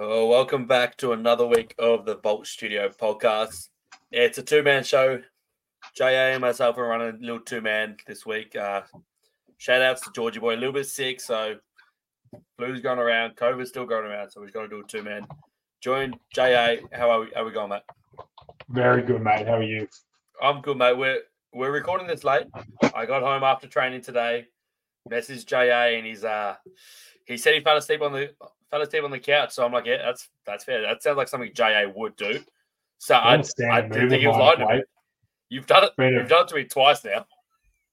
Oh, welcome back to another week of the Bolt Studio podcast. It's a two man show. JA and myself are running a little two man this week. Uh, shout outs to Georgie Boy, a little bit sick, so flu's going around, COVID's still going around, so we've got to do a two man. Join JA. How are we, are we going, mate? Very good, mate. How are you? I'm good, mate. We're we're recording this late. I got home after training today. Messaged JA and he's uh he said he fell asleep on the fell asleep on the couch. So I'm like, yeah, that's that's fair. That sounds like something JA would do. So I, I didn't think he was lying to me. You've done it. You've a, done it to me twice now.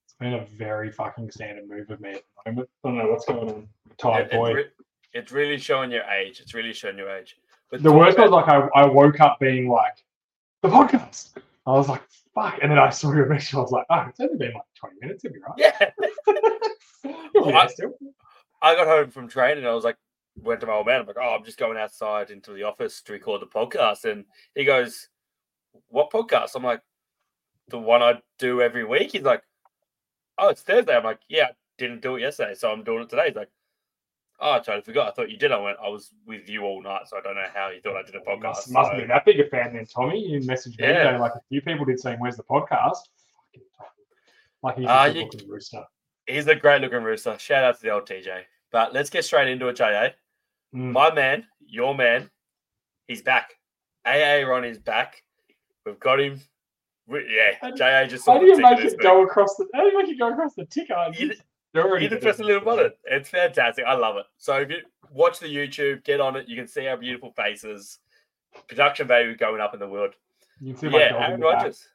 It's been a very fucking standard move of me at the moment. I don't know what's going on. Tired it, boy. It's, re- it's, really showing your age. It's really showing your age. But the worst about- was like I, I woke up being like the podcast. I was like, fuck. And then I saw your message. I was like, oh, it's only been like 20 minutes. It'll be right. Yeah. well, I, I, got home from training and I was like, went to my old man. I'm like, oh, I'm just going outside into the office to record the podcast. And he goes, what podcast? I'm like, the one I do every week. He's like, oh, it's Thursday. I'm like, yeah, didn't do it yesterday. So I'm doing it today. He's like, Oh, I totally forgot. I thought you did. I went. I was with you all night, so I don't know how you thought I did a podcast. Must, must so. be that big a fan then, Tommy. You messaged me yeah. like a few people did saying, "Where's the podcast?" Like he's a uh, you, looking rooster. He's a great looking rooster. Shout out to the old TJ. But let's get straight into it, JA. Mm. My man, your man, he's back. AA Ron is back. We've got him. Yeah, JA just. How do you make it go across the? How do you make it go across the ticker? You, you just press a little button. It's fantastic. I love it. So if you watch the YouTube, get on it. You can see our beautiful faces. Production value going up in the world. You can see yeah, Aaron Rodgers.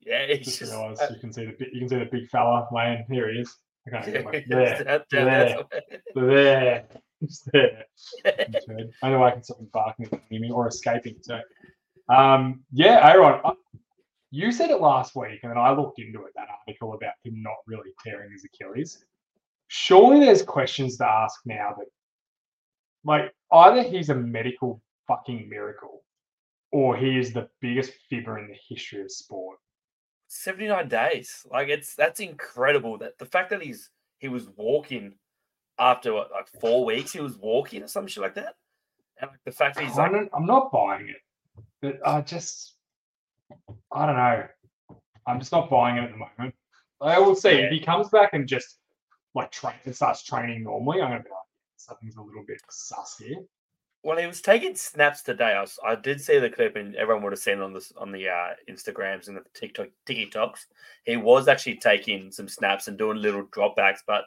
Yeah, he's just, realized uh, you can see the you can see the big fella laying. Here he is. Okay, my, there, that, there, there, there. I know I can stop him barking at me or escaping. So, um, yeah, Aaron, uh, you said it last week, and then I looked into it. That article about him not really tearing his Achilles surely there's questions to ask now that like either he's a medical fucking miracle or he is the biggest fibber in the history of sport. 79 days. Like it's that's incredible that the fact that he's he was walking after what, like four weeks, he was walking or some shit like that. And like the fact that he's like I'm not buying it. But I just I don't know. I'm just not buying it at the moment. I will see. Yeah. If he comes back and just like train and starts training normally, I'm gonna be like, something's a little bit sus here. Well, he was taking snaps today. I, was, I did see the clip, and everyone would have seen it on this on the uh, Instagrams and the TikTok TikToks. He was actually taking some snaps and doing little dropbacks, but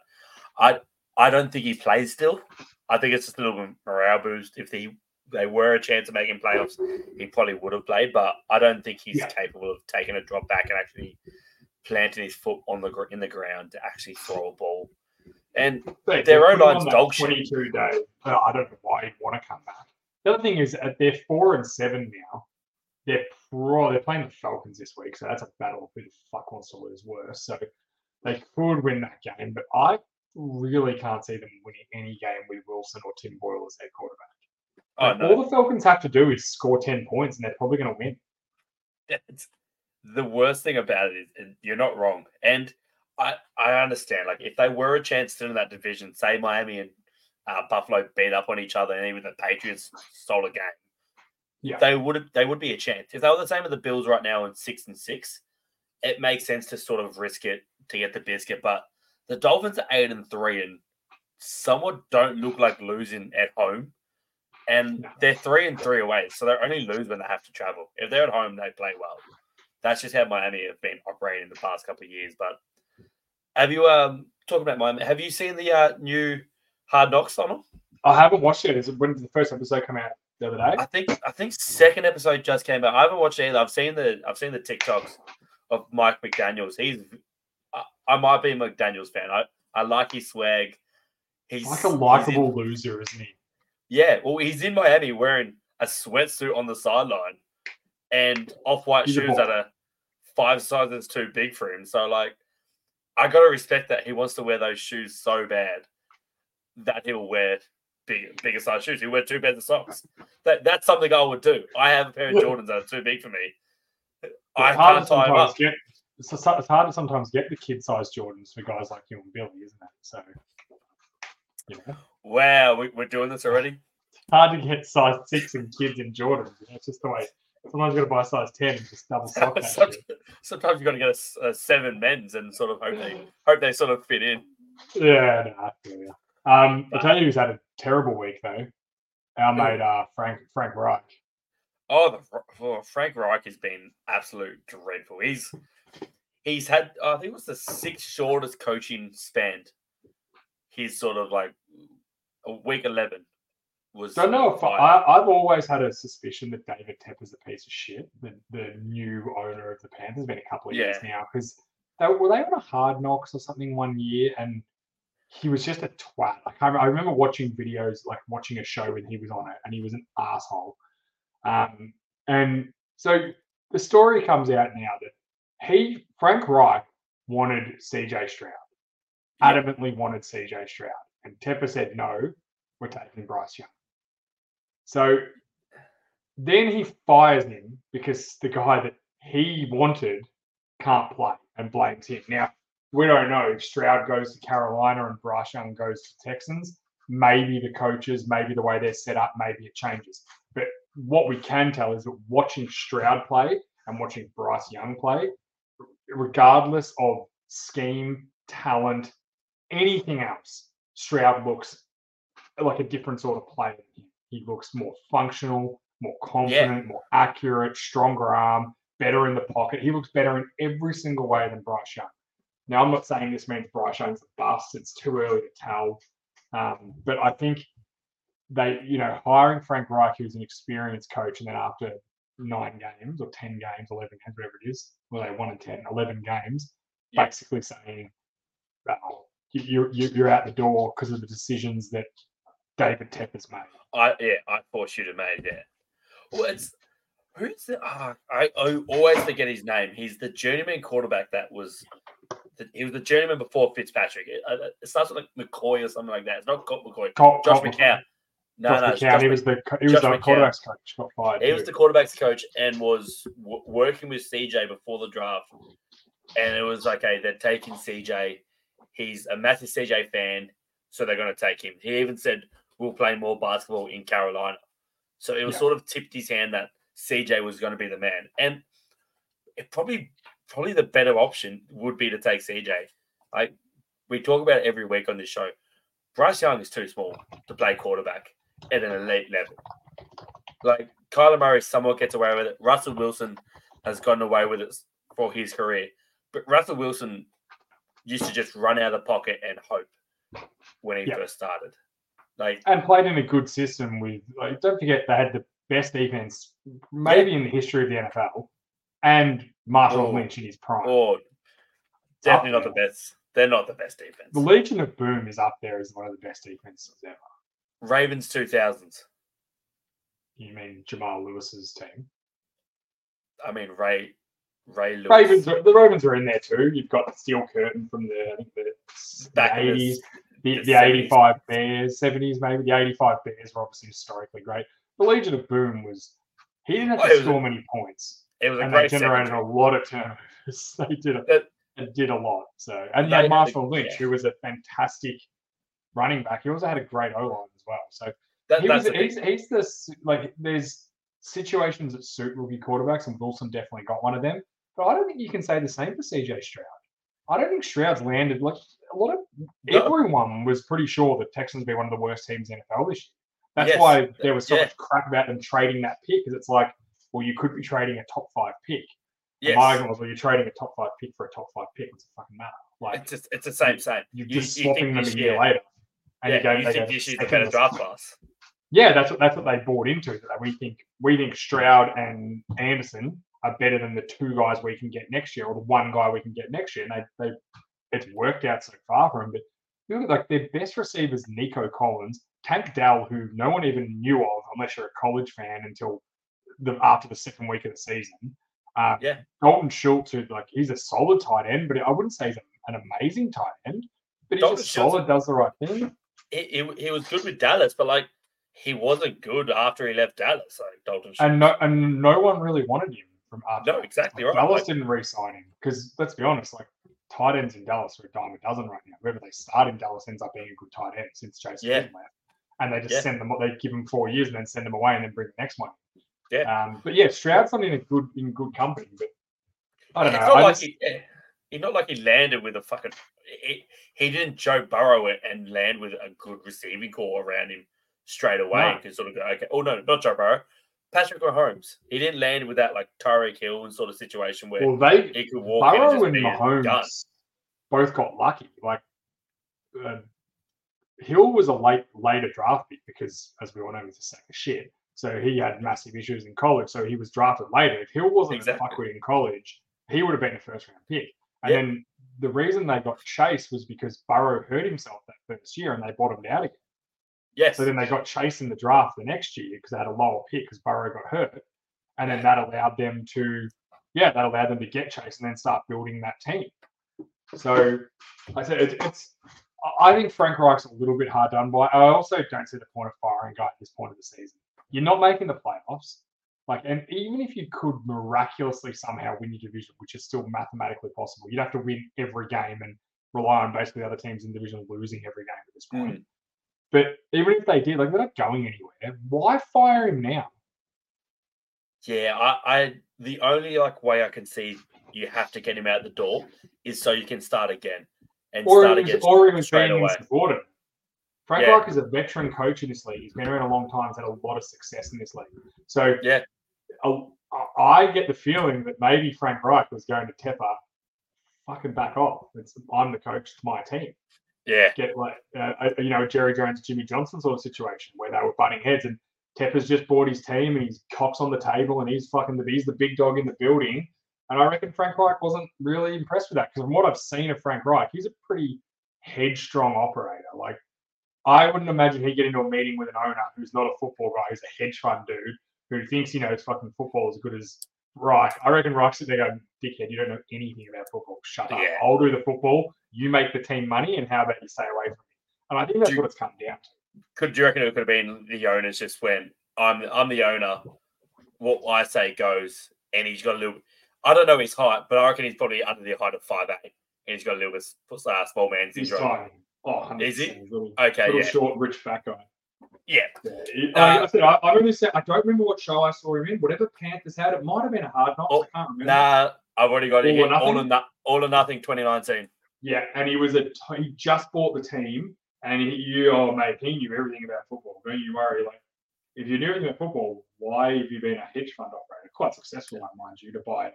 I I don't think he plays still. I think it's just a little morale boost. If he they were a chance of making playoffs, he probably would have played. But I don't think he's yeah. capable of taking a drop back and actually planting his foot on the in the ground to actually throw a ball. And their own line's dog shit. 22 days. I don't know why he'd want to come back. The other thing is, uh, they're four and seven now. They're pro. They're playing the Falcons this week, so that's a battle. Who the fuck wants to lose worse? So they could win that game, but I really can't see them winning any game with Wilson or Tim Boyle as their quarterback. Oh, no. All the Falcons have to do is score 10 points, and they're probably going to win. It's, the worst thing about it is you're not wrong. And I, I understand. Like, if they were a chance to win that division, say Miami and uh, Buffalo beat up on each other, and even the Patriots stole a game, yeah. they would they would be a chance. If they were the same as the Bills right now in six and six, it makes sense to sort of risk it to get the biscuit. But the Dolphins are eight and three, and somewhat don't look like losing at home. And they're three and three away, so they only lose when they have to travel. If they're at home, they play well that's just how Miami have been operating the past couple of years. But have you um talking about Miami? Have you seen the uh, new Hard Knocks on them? I haven't watched it. Is it when did the first episode come out the other day? I think I think second episode just came out. I haven't watched it either. I've seen the I've seen the TikToks of Mike McDaniel's. He's I, might be a McDaniel's fan. I, I like his swag. He's like a likable loser, isn't he? Yeah. Well, he's in Miami wearing a sweatsuit on the sideline and off white shoes that are five sizes too big for him. So like, I got to respect that he wants to wear those shoes so bad that he'll wear big, bigger size shoes. He'll wear two pairs of socks. That that's something I would do. I have a pair of Jordans that are too big for me. It's I can't tie them up. Get, it's, it's hard to sometimes get the kid size Jordans for guys like you and Billy, isn't it? So, yeah. Wow, we, are doing this already. hard to get size six and kids in Jordan. It's just the way. Sometimes you got to buy a size ten and just double sock. sometimes, sometimes you got to get a, a, seven men's and sort of hope they hope they sort of fit in. Yeah, no, yeah. Um, I tell you, who's had a terrible week though. Our mate, uh, Frank Frank Reich. Oh, the, oh, Frank Reich has been absolute dreadful. He's he's had I think it was the sixth shortest coaching span. He's sort of like week eleven was. Don't know if I, I've always had a suspicion that David Tepper's a piece of shit. The the new owner of the Panthers been a couple of yeah. years now because they were they on a hard knocks or something one year and he was just a twat. Like I, I remember watching videos, like watching a show when he was on it, and he was an asshole. Um, and so the story comes out now that he Frank Reich wanted CJ Stroud, adamantly wanted CJ Stroud, and Tepper said no, we're taking Bryce Young. So then he fires him because the guy that he wanted can't play and blames him. Now, we don't know if Stroud goes to Carolina and Bryce Young goes to Texans. Maybe the coaches, maybe the way they're set up, maybe it changes. But what we can tell is that watching Stroud play and watching Bryce Young play, regardless of scheme, talent, anything else, Stroud looks like a different sort of player. He looks more functional, more confident, yeah. more accurate, stronger arm, better in the pocket. He looks better in every single way than Bryce Young. Now, I'm not saying this means Bryce Young's a bust. It's too early to tell. Um, but I think they, you know, hiring Frank Reich, who's an experienced coach, and then after nine games or 10 games, 11 games, whatever it is, well, they won in 10, 11 games, yeah. basically saying, well, you, you, you're out the door because of the decisions that David Tepper's made. I yeah, I thought you'd have made that. Well, it's who's the oh, I, I always forget his name. He's the journeyman quarterback that was he was the journeyman before Fitzpatrick. It, uh, it, starts with like McCoy or something like that. It's not Colt McCoy. Josh Colt McCown. No, Josh no, McCown. He was the he was Josh the McCown. quarterbacks coach. Got fired. He too. was the quarterbacks coach and was w- working with CJ before the draft. And it was like, okay, they're taking CJ. He's a massive CJ fan, so they're going to take him. He even said, "We'll play more basketball in Carolina." So it was yeah. sort of tipped his hand that CJ was going to be the man, and it probably probably the better option would be to take CJ. Like we talk about every week on this show. Bryce Young is too small to play quarterback at an elite level. Like Kyler Murray somewhat gets away with it. Russell Wilson has gotten away with it for his career. But Russell Wilson used to just run out of the pocket and hope when he first started. Like and played in a good system with like don't forget they had the best defense maybe in the history of the NFL and Marshawn oh, Lynch in his prime. Oh, definitely not the best. They're not the best defense. The Legion of Boom is up there as one of the best defenses ever. Ravens two thousands. You mean Jamal Lewis's team? I mean Ray Ray Lewis. Ravens. the Ravens are in there too. You've got the Steel Curtain from the I think the eighties, the, the, eighty five Bears, seventies maybe. The eighty five Bears were obviously historically great. The Legion of Boom was he didn't have to score many points. It was a and they generated a lot of turnovers. they did a, it did a lot. So and yeah, Marshawn Lynch, yeah. who was a fantastic running back. He also had a great O line as well. So that, he was, he's, he's the like there's situations that suit rookie quarterbacks, and Wilson definitely got one of them. But I don't think you can say the same for CJ Stroud. I don't think Stroud's landed like a lot of no. everyone was pretty sure that Texans would be one of the worst teams in NFL this year. That's yes. why there was so yeah. much crap about them trading that pick because it's like well, you could be trading a top five pick. Yes. My argument was, well, you're trading a top five pick for a top five pick. What's the fucking matter? Like it's just, it's the same same. You're just you, swapping you them a year, year later. And yeah, you, go, you think this year's a better draft class. Yeah, that's what that's what they bought into. That we think we think Stroud and Anderson are better than the two guys we can get next year, or the one guy we can get next year. And they they it's worked out so far for them. But look at like their best receivers, Nico Collins, Tank Dell, who no one even knew of unless you're a college fan until the after the second week of the season. Uh, yeah, Dalton Schultz, who like he's a solid tight end, but I wouldn't say he's an amazing tight end. But he's Dalton just Schultz, solid, does the right thing. He, he, he, was good with Dallas, but like he wasn't good after he left Dallas. Like Dalton and no and no one really wanted him from after. No, exactly like, right. Dallas like, didn't re-sign him because let's be honest, like tight ends in Dallas are a dime a dozen right now. Whoever they start in Dallas ends up being a good tight end since Jason yeah. left. and they just Yeah. send them. They give them four years and then send them away and then bring the next one. Yeah. Um, but yeah, Stroud's not in a good in good company. But I don't it's know. not I like just- he, yeah, he not like he landed with a fucking. He, he didn't Joe Burrow it and land with a good receiving core around him straight away No. can sort of go, okay. Oh no, not Joe Burrow, Patrick Mahomes. He didn't land with that like Tyreek Hill sort of situation where well, they he could walk in and Burrow and be Mahomes done. both got lucky. Like uh, Hill was a late later draft pick because, as we all know, he's a sack of shit. So he had massive issues in college. So he was drafted later. If Hill wasn't Exactly. a fuckwit in college, he would have been a first round pick. And Yeah. then the reason they got Chase was because Burrow hurt himself that first year and they bottomed out again. Yes, So then they got Chase in the draft the next year because they had a lower pick because Burrow got hurt. And then that allowed them to, yeah, that allowed them to get Chase and then start building that team. So I said it's, it's I- I think Frank Reich's a little bit hard done by. I also don't see the point of firing guy at this point of the season. You're not making the playoffs. Like, and even if you could miraculously somehow win your division, which is still mathematically possible, you'd have to win every game and rely on basically the other teams in the division losing every game at this point. Mm. But even if they did, like they're not going anywhere. Why fire him now? yeah. I, I the only like way I can see you have to get him out the door is so you can start again and Or start was, again or was straight away. insubordinate. Frank Yeah. Reich is a veteran coach in this league. He's been around a long time. He's had a lot of success in this league. So Yeah. I, I get the feeling that maybe Frank Reich was going to Tepper, fucking back off. It's, I'm the coach to my team. Yeah, Get like uh, you know Jerry Jones, Jimmy Johnson sort of situation where they were butting heads, and Tepper's just bought his team and he's cocks on the table and he's fucking the he's the big dog in the building. And I reckon Frank Reich wasn't really impressed with that because from what I've seen of Frank Reich, he's a pretty headstrong operator. Like I wouldn't imagine he'd get into a meeting with an owner who's not a football guy, who's a hedge fund dude who thinks he knows fucking football as good as Reich. I reckon Reich's sitting there going, dickhead, you don't know anything about football. Shut up. I'll do the football. You make the team money, and how about you stay away from me? And I think that's Do- what it's come down to. could do you reckon it could have been the owners just went, I'm I'm the owner, what I say goes, and he's got a little. I don't know his height, but I reckon he's probably under the height of five eight, and he's got a little bit of uh, small man He's tiny. Oh, 100%. Is he? Little, Okay, little yeah, short, rich, fat guy. Yeah, Yeah. Uh, I, I said, I, I I don't remember what show I saw him in. Whatever Panthers had, it might have been a hard knock. Oh, I can't remember. nah. I've already got it. All or here. All or, nothing? no, all or nothing. 2019. Yeah, and he was a t- he just bought the team, and he, you oh mate, he knew everything about football. Don't you worry. Like, if you knew everything about football, why have you been a hedge fund operator? Quite successful, one, mind you, to buy a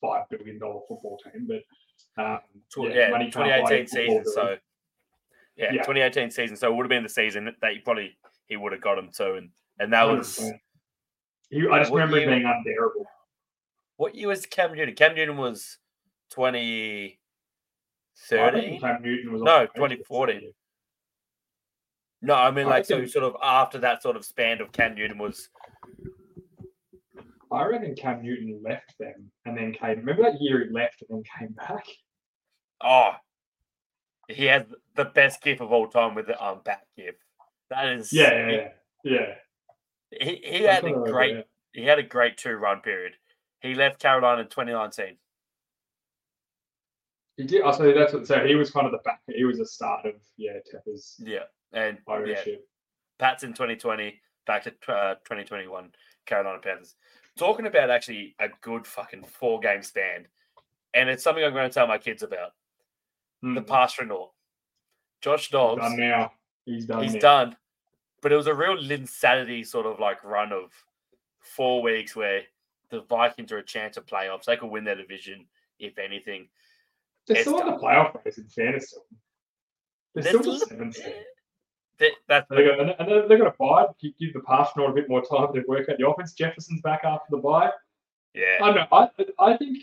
five billion dollar football team, but um, yeah, money 2018 season. So it. Yeah, Yeah. 2018 season. So it would have been the season that he probably he would have got him to, and and that was 100%. I just What remember year- being unbearable. what year was Cam Newton? Cam Newton was 2013. I Cam Newton was No, the Patriots 2014. No, I mean I like so sort of after that sort of span of Cam Newton was I reckon Cam Newton left them and then came. Remember that year he left and then came back? oh he has the best gift of all time with the um back gift. That is Yeah, yeah, yeah. He he had a great he had a great two run period. He left Carolina in 2019. He did. Oh, so that's what. So he was kind of the back. He was the start of yeah Tepper's Yeah, and yeah. Pats in 2020, back to uh, 2021, Carolina Panthers. Talking about actually a good fucking four game span, and it's something I'm going to tell my kids about. The Hmm. Passtronaut. Josh Dobbs, done now. He's done. he's now. done, but it was a real insanity sort of like run of four weeks where the Vikings are a chance of playoffs. They could win their division if anything. They're It's still in the playoff race in them. They're They're still the seventh that's They're gonna, and they're, going to buy. Give, the Passtronaut a bit more time to work out the offense. Jefferson's back after the bye. yeah. I don't know. I I think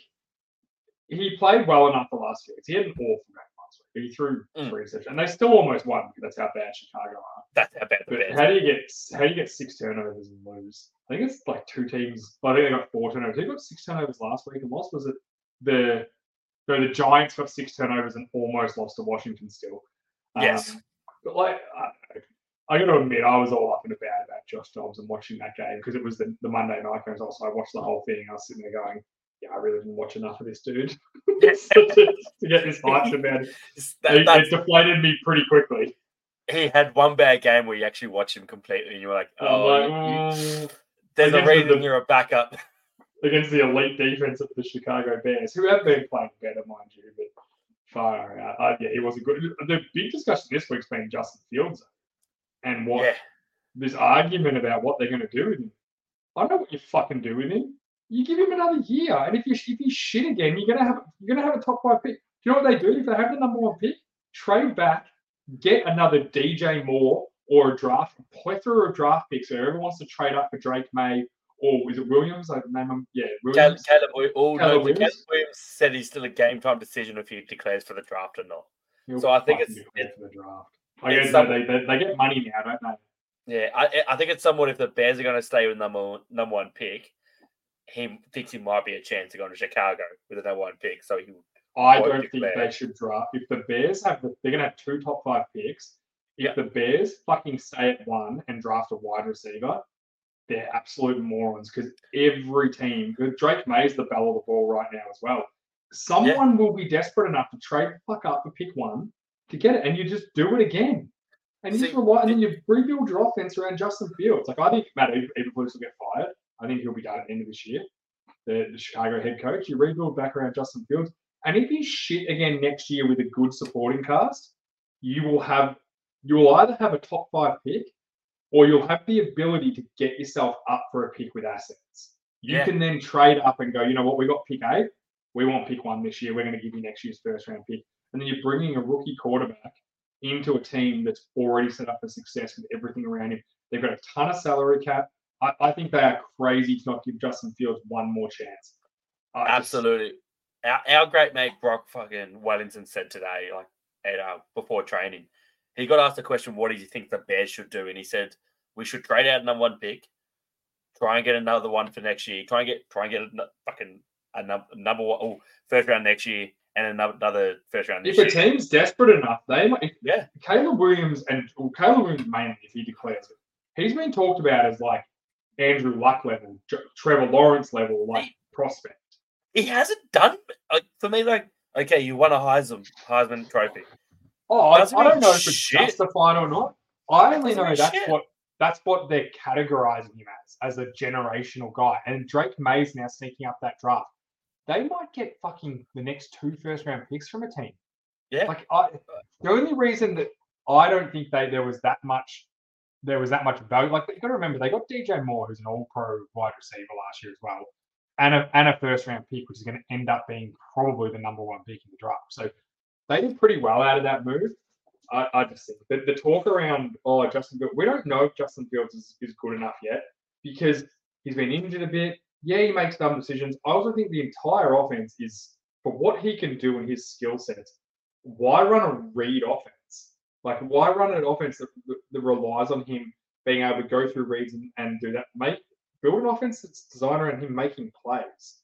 he played well enough the last few weeks. He had an awful game last week. but He threw Mm. three interceptions, and they still almost won because that's how bad Chicago are. That's how bad But how do you get how do you get six turnovers and lose? I think it's like two teams. I think they got four turnovers. Who got six turnovers last week and lost? Was it the no, the Giants got six turnovers and almost lost to Washington still. Yes. Um, but like I, I got to admit, I was all up and about about Josh Dobbs and watching that game because it was the, the Monday night games. Also, I watched the whole thing. I was sitting there going, "Yeah, I really didn't watch enough of this dude to, get this hyped about it." That- It, it deflated me pretty quickly. he had one bad game where you actually watch him completely, and you were like, "Oh, like, you, mm, there's a reason the- you're a backup." against the elite defense of the Chicago Bears, who have been playing better, mind you, but far out. Uh, yeah, he wasn't good. The big discussion this week's been Justin Fields and what Yeah, this argument about what they're going to do with him. I know what you fucking do with him. You give him another year, and if you if you shit again, you're gonna have you're gonna have a top five pick. Do you know what they do if they have the number one pick? Trade back, get another DJ Moore or a draft a plethora of draft picks. So whoever wants to trade up for Drake Maye or is it Williams? I name him. Yeah, Williams. Caleb, Wi- oh, no, Caleb Caleb Williams? Williams said he's still a game time decision if he declares for the draft or not. He'll so I think it's- for the draft. I guess some- they, they, they get money now, don't they? Yeah, I I think it's somewhat if the Bears are going to stay with number number one pick, he thinks he might be a chance to go to Chicago with the number one pick. So he I don't think they should draft. If the Bears have, the, they're going to have two top five picks. If Yeah. the Bears fucking stay at one and draft a wide receiver, they're absolute morons. Because every team, Drake Maye is the bell of the ball right now as well. Someone will be desperate enough to trade the fuck up for pick one to get it, and you just do it again. And you just See, rely, and then you rebuild your offense around Justin Fields. Like I think Matt Eberflus will get fired. I think he'll be done at the end of this year. The, the Chicago head coach. You rebuild back around Justin Fields. And if he's shit again next year with a good supporting cast, you will have you will either have a top five pick or you'll have the ability to get yourself up for a pick with assets. You Yeah. can then trade up and go, you know what, we got pick eight, we want pick one this year, we're going to give you next year's first round pick. And then you're bringing a rookie quarterback into a team that's already set up for success with everything around him. They've got a ton of salary cap. I, I think they are crazy to not give Justin Fields one more chance. I just- absolutely. Our, our great mate Brock fucking Wellington said today, like at uh, before training, he got asked the question, "What do you think the Bears should do?" And he said, "We should trade out number one pick, try and get another one for next year. Try and get try and get a fucking a num- number one oh, first round next year and another, another first round If a year." team's desperate enough, they might. Yeah, Caleb Williams and well, Caleb Williams mainly, if he declares it, he's been talked about as like Andrew Luck level, Tr- Trevor Lawrence level, like prospect. he hasn't done like for me. Like, okay, you won a Heisman Heisman Trophy. Oh, I, I don't know if it's justified or not. I only know that's shit. what that's what they're categorizing him as, as a generational guy. And Drake Maye's now sneaking up that draft. They might get fucking the next two first round picks from a team. Yeah. Like I, the only reason that I don't think they there was that much there was that much value. Like you got to remember, they got DJ Moore, who's an All Pro wide receiver last year as well, and a and a first round pick, which is going to end up being probably the number one pick in the draft. So they did pretty well out of that move. I, I just think the, the talk around oh Justin Fields, we don't know if Justin Fields is, is good enough yet because he's been injured a bit. Yeah, he makes dumb decisions. I also think the entire offense is for what he can do in his skill sets. Why run a read offense? Like why run an offense that, that, relies on him being able to go through reads and, and do that? Make build an offense that's designed around him making plays,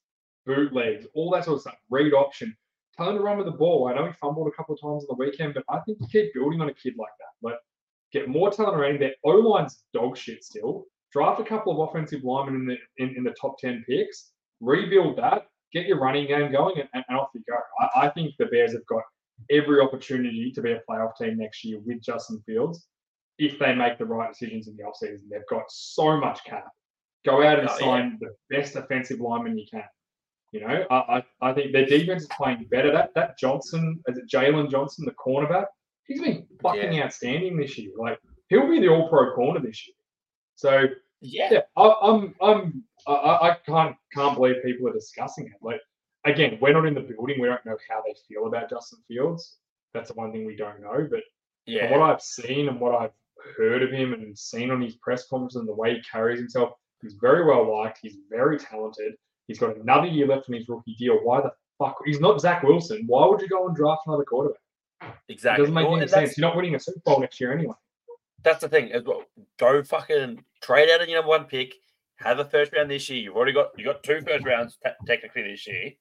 bootlegs, all that sort of stuff. Read option tell him to run with the ball. I know he fumbled a couple of times on the weekend, but I think you keep building on a kid like that. Like, get more talent around. Their O line's dog shit still. Draft a couple of offensive linemen in the in, in the top ten picks. Rebuild that. Get your running game going, and, and off you go. I, I think the Bears have got every opportunity to be a playoff team next year with Justin Fields if they make the right decisions in the offseason. They've got so much cap. Go out and Oh, yeah. sign the best offensive lineman you can. You know, I, I, I think their defense is playing better. That that Johnson, is it Jaylon Johnson, the cornerback? He's been fucking outstanding this year. Like he'll be the All Pro corner this year. So Yeah, yeah, I, I'm I'm I- I, I can't can't believe people are discussing it. Like again, we're not in the building. We don't know how they feel about Justin Fields. That's the one thing we don't know. But yeah. from what I've seen and what I've heard of him and seen on his press conference and the way he carries himself, he's very well liked. He's very talented. He's got another year left on his rookie deal. Why the fuck? He's not Zach Wilson. Why would you go and draft another quarterback? It exactly. doesn't make Well, any sense. You're not winning a Super Bowl next year anyway. that's the thing as well. Go fucking trade out of your number one pick. Have a first round this year. You've already got you got two first rounds te- technically this year.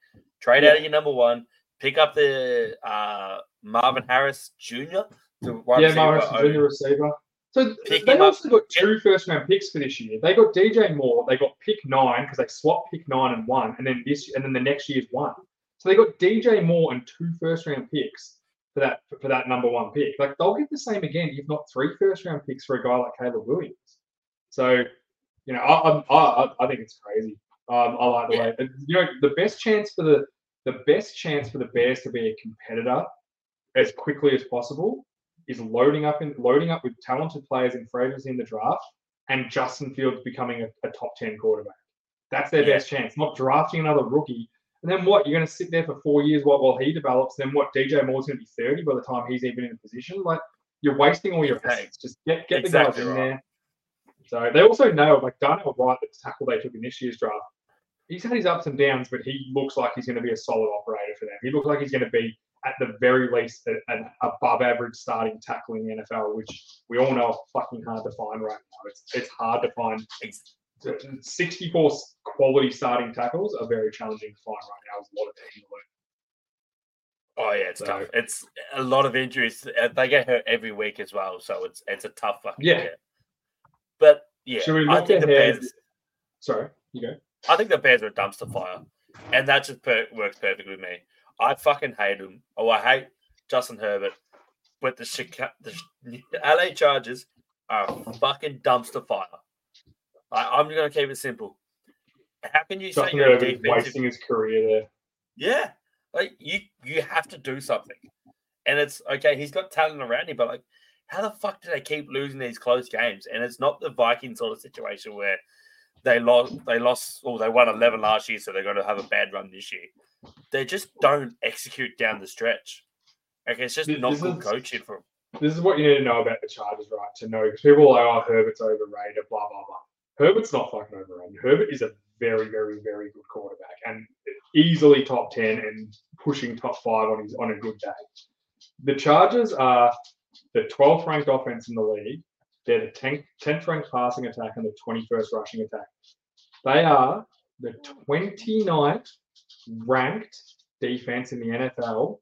Trade out of your number one. Pick up the uh, Marvin Harris Jr. The yeah, Marvin uh, junior receiver. So Pick they him up. also got two first round picks for this year. They got DJ Moore. They got pick nine because they swapped pick nine and one, and then this and then the next year's one. So they got DJ Moore and two first round picks for that for that number one pick. Like they'll get the same again, if not three first round picks for a guy like Caleb Williams. So, you know, I I, I, I think it's crazy. Um, I like the Yeah. way you know the best chance for the the best chance for the Bears to be a competitor as quickly as possible is loading up in loading up with talented players in free agency in the draft and Justin Fields becoming a, a top ten quarterback. That's their Yeah. best chance. Not drafting another rookie. And then what? You're going to sit there for four years while, while he develops. Then what? DJ Moore's going to be 30 by the time he's even in a position. Like you're wasting all your assets. Just get get exactly the guys in right. there. So they also know, like Darnell Wright, the tackle they took in this year's draft. He's had his ups and downs, but he looks like he's going to be a solid operator for them. He looks like he's going to be at the very least an above average starting tackle in the NFL, which we all know are fucking hard to find right now. It's it's hard to find. Ex- 64 quality starting tackles are very challenging to find right now. There's a lot of teams. Oh yeah, it's So- tough. It's a lot of injuries. Uh, They get hurt every week as well, so it's it's a tough fucking Yeah. get. But yeah, I think the ahead? Bears. Sorry, you go. I think the Bears are a dumpster fire, and that just per- works perfectly with me. I fucking hate them. Oh, I hate Justin Herbert, but the, Chica- the LA Chargers are a fucking dumpster fire. I, I'm going to keep it simple. How can you say you're a Herbert wasting his career there. Yeah, like you you have to do something, and it's okay. He's got talent around him, but like, how the fuck do they keep losing these close games? And it's not the Viking sort of situation where they lost, they lost, or they won eleven last year, so they're going to have a bad run this year. They just don't execute down the stretch. Like it's just This- not this good is- coaching from. This is what you need to know about the Chargers, right? To know because people are like, oh, Herbert's overrated, blah blah blah. Herbert's not fucking overrated. Herbert is a very, very, very good quarterback and easily top ten and pushing top five on his on a good day. The Chargers are the 12th ranked offense in the league. They're the 10th, 10th ranked passing attack and the 21st rushing attack. They are the 29th ranked defense in the NFL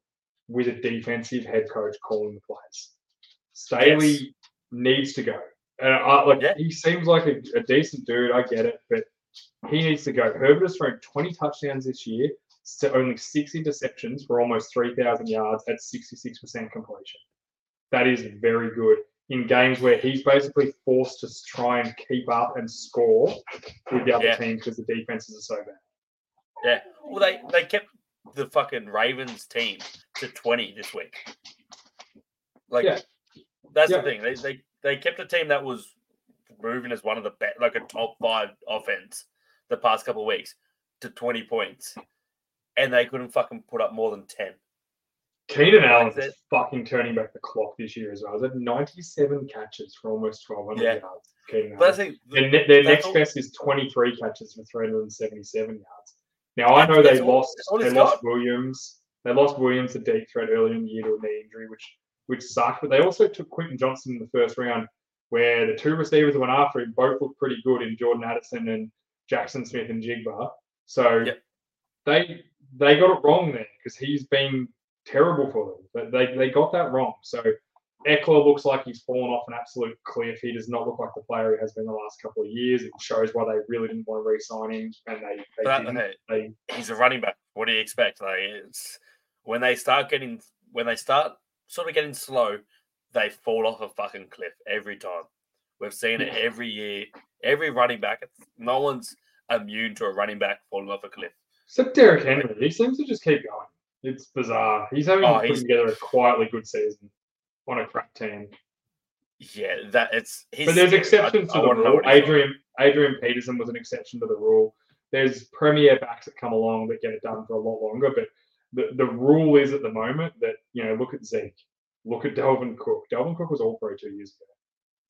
with a defensive head coach calling the plays. Staley Yes. needs to go. And I, like Yeah. he seems like a, a decent dude. I get it, but he needs to go. Herbert has thrown 20 touchdowns this year to only six interceptions for almost 3,000 yards at 66% completion. That is very good in games where he's basically forced to try and keep up and score with the other Yeah. team because the defenses are so bad. Yeah, well they they kept the fucking Ravens team to twenty this week. Like Yeah. that's Yeah. the thing. They they they kept a team that was moving as one of the best, like a top five offense the past couple of weeks to twenty points, and they couldn't fucking put up more than ten. Keenan Allen's that- fucking turning back the clock this year as well. He's had 97 catches for almost 1,200 Yeah. yards. Keenan But Allen. Their, ne- their next all- best is 23 catches for 377 yards. Now I know That's they all- lost. They lost got. Williams. They lost Williams a deep threat early in the year to a knee injury, which which sucked. But they also took Quentin Johnston in the first round, where the two receivers that went after him both looked pretty good in Jordan Addison and Jaxon Smith-Njigba. So Yep. they they got it wrong there because he's been terrible for them. But they they got that wrong. So Ekeler looks like he's fallen off an absolute cliff. He does not look like the player he has been the last couple of years. It shows why they really didn't want to re-sign him, and they they. They, he's a running back. What do you expect? Like it's when they start getting when they start sort of getting slow, they fall off a fucking cliff every time. We've seen it every year. Every running back, it's, no one's immune to a running back falling off a cliff. except Derrick Henry, he seems to just keep going. It's bizarre. He's having Oh, put he's- together a quietly good season on a crap team. Yeah, that it's. He's But there's exceptions I- to I the rule. Adrian Adrian Peterson was an exception to the rule. There's premier backs that come along that get it done for a lot longer, but the, the rule is at the moment that you know look at Zeke, look at Dalvin Cook. Dalvin Cook was all pro two years ago.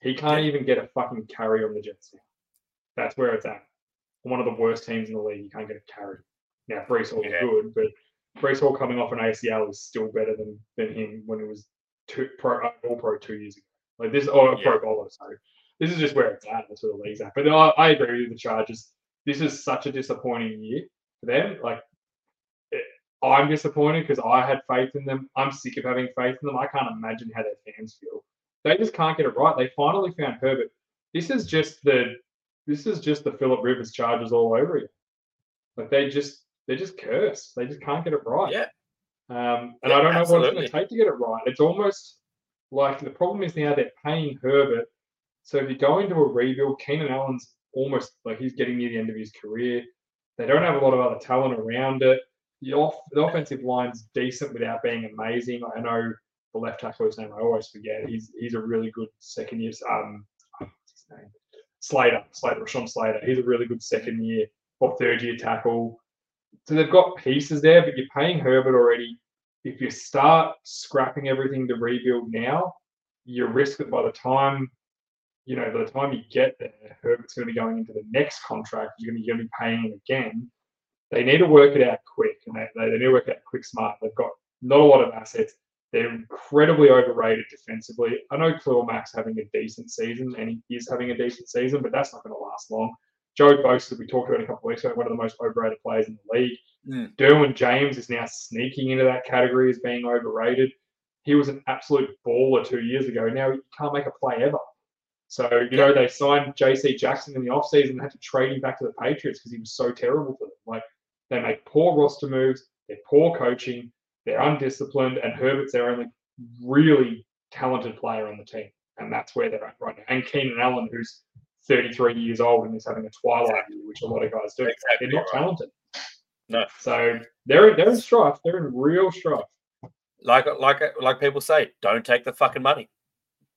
He can't Yeah. even get a fucking carry on the Jets now. That's where it's at. One of the worst teams in the league, you can't get a carry. Now Breece Hall's Yeah. good, but Breece Hall coming off an ACL is still better than than him when it was two, pro, uh, all pro two years ago. Like this, or a pro bowler, sorry. This is just where it's at. That's where the league's at. But I, I agree with the Chargers. This is such a disappointing year for them. Like, it, I'm disappointed because I had faith in them. I'm sick of having faith in them. I can't imagine how their fans feel. They just can't get it right. They finally found Herbert. This is just the this is just the Philip Rivers Chargers all over again. Like they just they're just cursed. They just can't get it right. Yeah. Um, and yeah, I don't know absolutely. what it's going to take to get it right. It's almost like the problem is now they're paying Herbert. So if you go into a rebuild, Keenan Allen's almost like he's getting near the end of his career. They don't have a lot of other talent around it. The, off, the offensive line's decent without being amazing. I know the left tackle, his name I always forget. He's he's a really good second year. Um, what's his name? Slater, Slater, Rashawn Slater. He's a really good second year or third year tackle. So they've got pieces there, but you're paying Herbert already. If you start scrapping everything to rebuild now, you risk that by the time you know, by the time you get there, Herbert's going to be going into the next contract. You're going to, you're going to be paying him again. They need to work it out quick, and they, they, need to work out quick, smart. They've got not a lot of assets. They're incredibly overrated defensively. I know Khalil Mack's having a decent season, and he is having a decent season, but that's not going to last long. Joe Bosa, that we talked about a couple of weeks ago, one of the most overrated players in the league. Mm. Derwin James is now sneaking into that category as being overrated. He was an absolute baller two years ago. Now he can't make a play ever. So, you know, they signed JC Jackson in the offseason and had to trade him back to the Patriots because he was so terrible for them. Like, they make poor roster moves, they're poor coaching, they're undisciplined, and Herbert's their only really talented player on the team. And that's where they're at right now. And Keenan Allen, who's 33 years old and is having a twilight exactly. year, which a lot of guys do. Exactly they're not right. talented. No. So they're they're in strife. They're in real strife. Like like like people say, don't take the fucking money.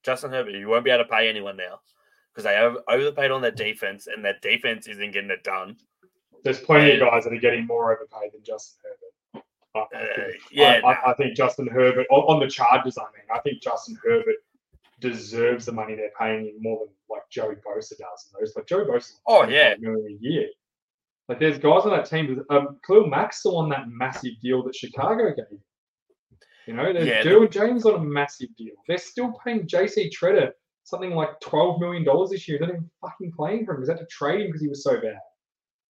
Justin Herbert, you won't be able to pay anyone now because they have overpaid on their defense, and their defense isn't getting it done. There's plenty and, of guys that are getting more overpaid than Justin Herbert. I, uh, yeah, I, I, I, think Justin Herbert on, on, the Chargers. I mean, I think Justin Herbert deserves the money they're paying him more than like Joey Bosa does. And those like Joey Bosa. Oh yeah, million a year. Like there's guys on that team. Um, Khalil Mack's still on that massive deal that Chicago gave. You know, they're yeah, Derwin James on a massive deal. They're still paying JC Tretter something like twelve million dollars this year. They're not even fucking playing for him. Is that to trade him because he was so bad?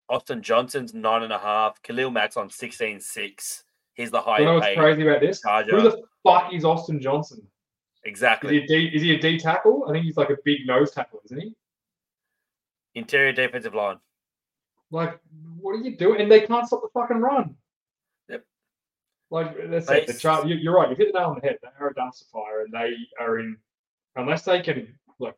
Austin Johnson's nine and a half. Khalil Mack's on sixteen six. He's the highest. You know what's crazy about this? Charger. Who the fuck is Austin Johnson? Exactly. Is he, a D, is he a D tackle? I think he's like a big nose tackle, isn't he? Interior defensive line. Like, what are you doing? And they can't stop the fucking run. Yep. Like that's it. The chart. You, are right. You hit the nail on the head. They are a dumpster fire, and they are in unless they can like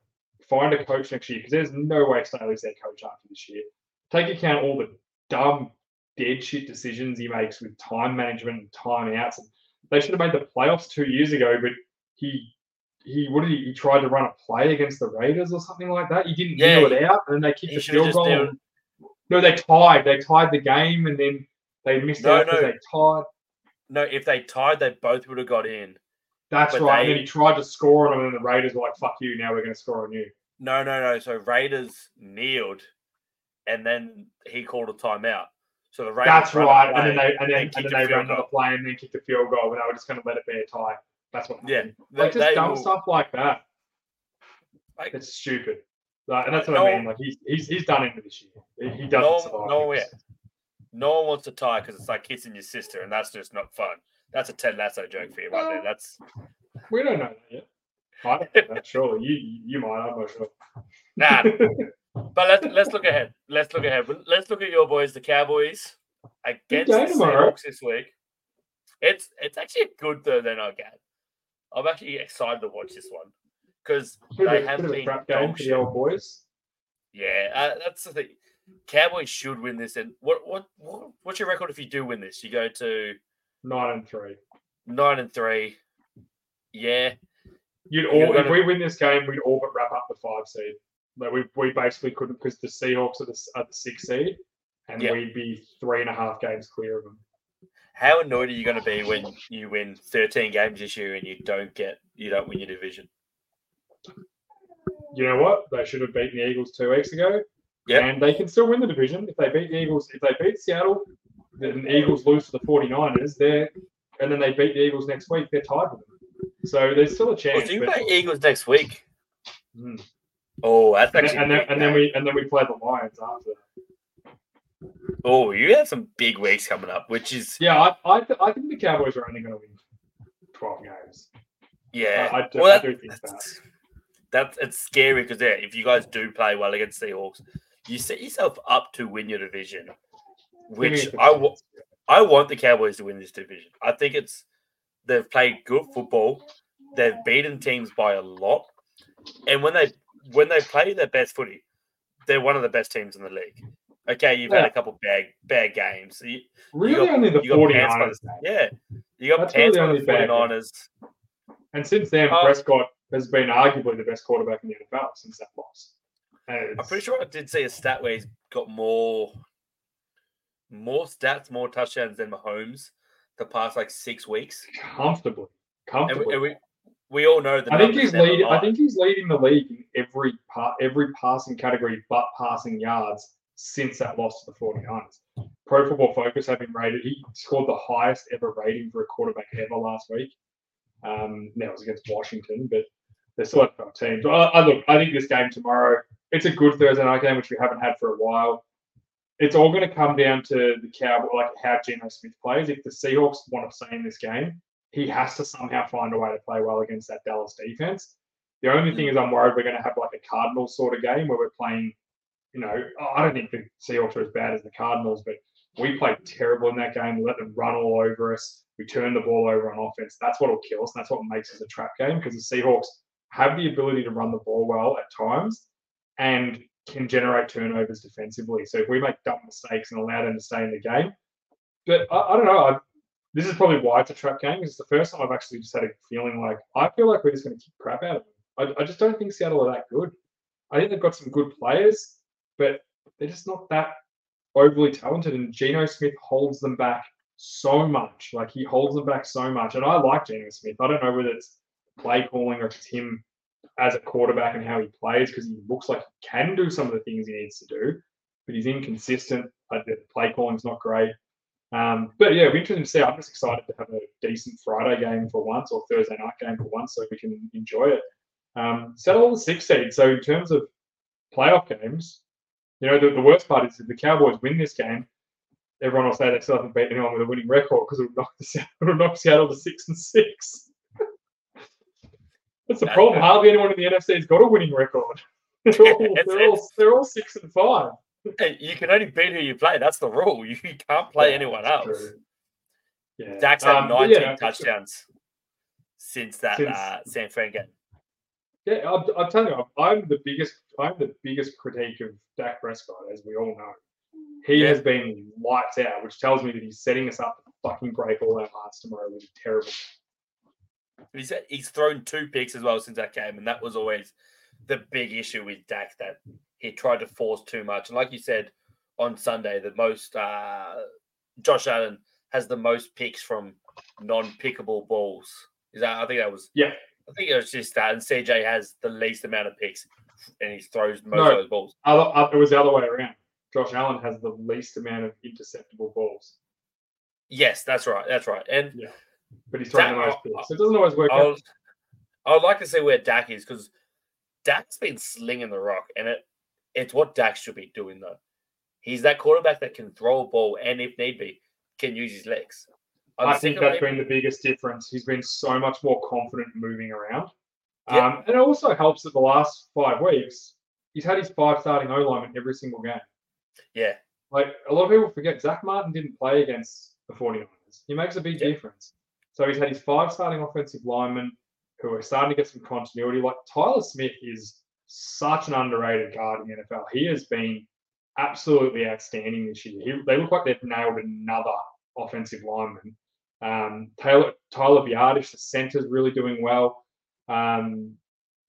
find a coach next year because there's no way Staley's their coach after this year. Take account all the dumb, dead shit decisions he makes with time management and timeouts. They should have made the playoffs two years ago, but he he what did he, he tried to run a play against the Raiders or something like that. He didn't yeah, it out, and they kicked the field goal. No, they tied. They tied the game, and then they missed no, out because no. they tied. No, if they tied, they both would have got in. That's but right. They, and then he tried to score on them, and the Raiders were like, "Fuck you! Now we're going to score on you." No, no, no. So Raiders kneeled, and then he called a timeout. So the Raiders. That's right. And then they and then, and then they ran the play and then kicked the field goal, and they were just going to let it be a tie. That's what. Yeah, like just dumb will... stuff like that. Like, it's stupid. Like, and that's what no, I mean. Like he's he's he's done it for this year. He, he doesn't no, survive. No, yeah. No one wants to tie because it's like kissing your sister, and that's just not fun. That's a Ted Lasso joke for you right there. That's we don't know that yet. I don't surely you you might. I'm not sure. Nah. but let's let's look ahead. Let's look ahead. Let's look at your boys, the Cowboys, against the Seahawks this week. It's it's actually a good Thursday night game. I'm actually excited to watch this one because they have been crap game for the old boys. Yeah, uh, that's the thing. Cowboys should win this. And what, what what what's your record if you do win this? You go to nine and three. Nine and three. Yeah. You'd all if we win this game, we'd all but wrap up the five seed. Like we we basically couldn't because the Seahawks are the, are the six seed, and yep. we'd be three and a half games clear of them. How annoyed are you going to be when you win 13 games this year and you don't get you don't win your division? You know what? They should have beaten the Eagles two weeks ago. Yeah. And they can still win the division. If they beat the Eagles, if they beat Seattle, then the Eagles lose to the 49ers, they're and then they beat the Eagles next week, they're tied with them. So there's still a chance. Well, so you play Eagles next week. Mm. Oh, that's and, and then, and then we and then we play the Lions after. Oh, you have some big weeks coming up, which is yeah. I I, th- I think the Cowboys are only going to win twelve games. Yeah, I, I, do, well, I do think that's, that. That's it's scary because yeah, if you guys do play well against Seahawks, you set yourself up to win your division, which I I want the Cowboys to win this division. I think it's they've played good football. They've beaten teams by a lot, and when they when they play their best footy, they're one of the best teams in the league. Okay, you've yeah. had a couple bad bad games. You, really, you got, only the 49ers. Yeah, you got That's pants really by the 49ers. And since then, um, Prescott has been arguably the best quarterback in the NFL since that loss. I'm pretty sure I did see a stat where he's got more more stats, more touchdowns than Mahomes the past like six weeks. Comfortably, comfortably. And we, and we, we, all know that. I think he's leading. I think he's leading the league in every part, every passing category, but passing yards since that loss to the 49ers. Pro Football Focus have been rated. He scored the highest ever rating for a quarterback ever last week. Um, now it was against Washington, but they're still a teams. I, I look. I think this game tomorrow. It's a good Thursday night game, which we haven't had for a while it's all going to come down to the Cowboy, like how Geno Smith plays. If the Seahawks want to stay in this game, he has to somehow find a way to play well against that Dallas defense. The only thing is, I'm worried we're going to have like a Cardinals sort of game where we're playing. You know, I don't think the Seahawks are as bad as the Cardinals, but we played terrible in that game. We let them run all over us. We turned the ball over on offense. That's what will kill us. That's what makes us a trap game because the Seahawks have the ability to run the ball well at times, and can generate turnovers defensively. So if we make dumb mistakes and allow them to stay in the game, but I, I don't know. I, this is probably why it's a trap game. It's the first time I've actually just had a feeling like I feel like we're just going to kick crap out of them. I, I just don't think Seattle are that good. I think they've got some good players, but they're just not that overly talented. And Geno Smith holds them back so much. Like he holds them back so much. And I like Geno Smith. I don't know whether it's play calling or it's him as a quarterback and how he plays because he looks like he can do some of the things he needs to do, but he's inconsistent. The play calling's not great. Um, but yeah, it'll be interesting to see. I'm just excited to have a decent Friday game for once or Thursday night game for once so we can enjoy it. Um, settle the six seed. So in terms of playoff games, you know, the, the worst part is if the Cowboys win this game, everyone will say they still haven't beaten anyone with a winning record because it'll knock, the, it'll knock Seattle to six and six. That's the problem. Hardly anyone in the NFC has got a winning record. They're all, they're all, they're all six and five. You can only beat who you play. That's the rule. You can't play yeah, anyone else. True. Yeah. Dak's had um, 19 yeah, touchdowns since that since, uh, San Fran game. Yeah, I'll, I'll, tell you, I'm the biggest. I'm the biggest critique of Dak Prescott, as we all know. He yeah. has been lights out, which tells me that he's setting us up to fucking break all our hearts tomorrow with a terrible He's he's thrown two picks as well since that game, and that was always the big issue with Dak that he tried to force too much. And like you said on Sunday, the most uh, Josh Allen has the most picks from non-pickable balls. Is that I think that was yeah. I think it was just that, and CJ has the least amount of picks, and he throws most no, of those balls. Other, uh, it was the other way around. Josh Allen has the least amount of interceptable balls. Yes, that's right. That's right. And yeah but he's throwing the most picks. So it doesn't always work I would, I would like to see where Dak is because Dak's been slinging the rock, and it it's what Dak should be doing though. He's that quarterback that can throw a ball and, if need be, can use his legs. I'm i think that's been the biggest difference. He's been so much more confident moving around. Yep. Um, and it also helps that the last five weeks, he's had his five starting O linemen every single game. Yeah. Like a lot of people forget, Zack Martin didn't play against the 49ers. He makes a big yep. difference. So he's had his five starting offensive linemen who are starting to get some continuity. Like Tyler Smith is such an underrated guard in the NFL. He has been absolutely outstanding this year. He, they look like they've nailed another offensive lineman. Um, Taylor, Tyler Biadasz, the center's really doing well. Um,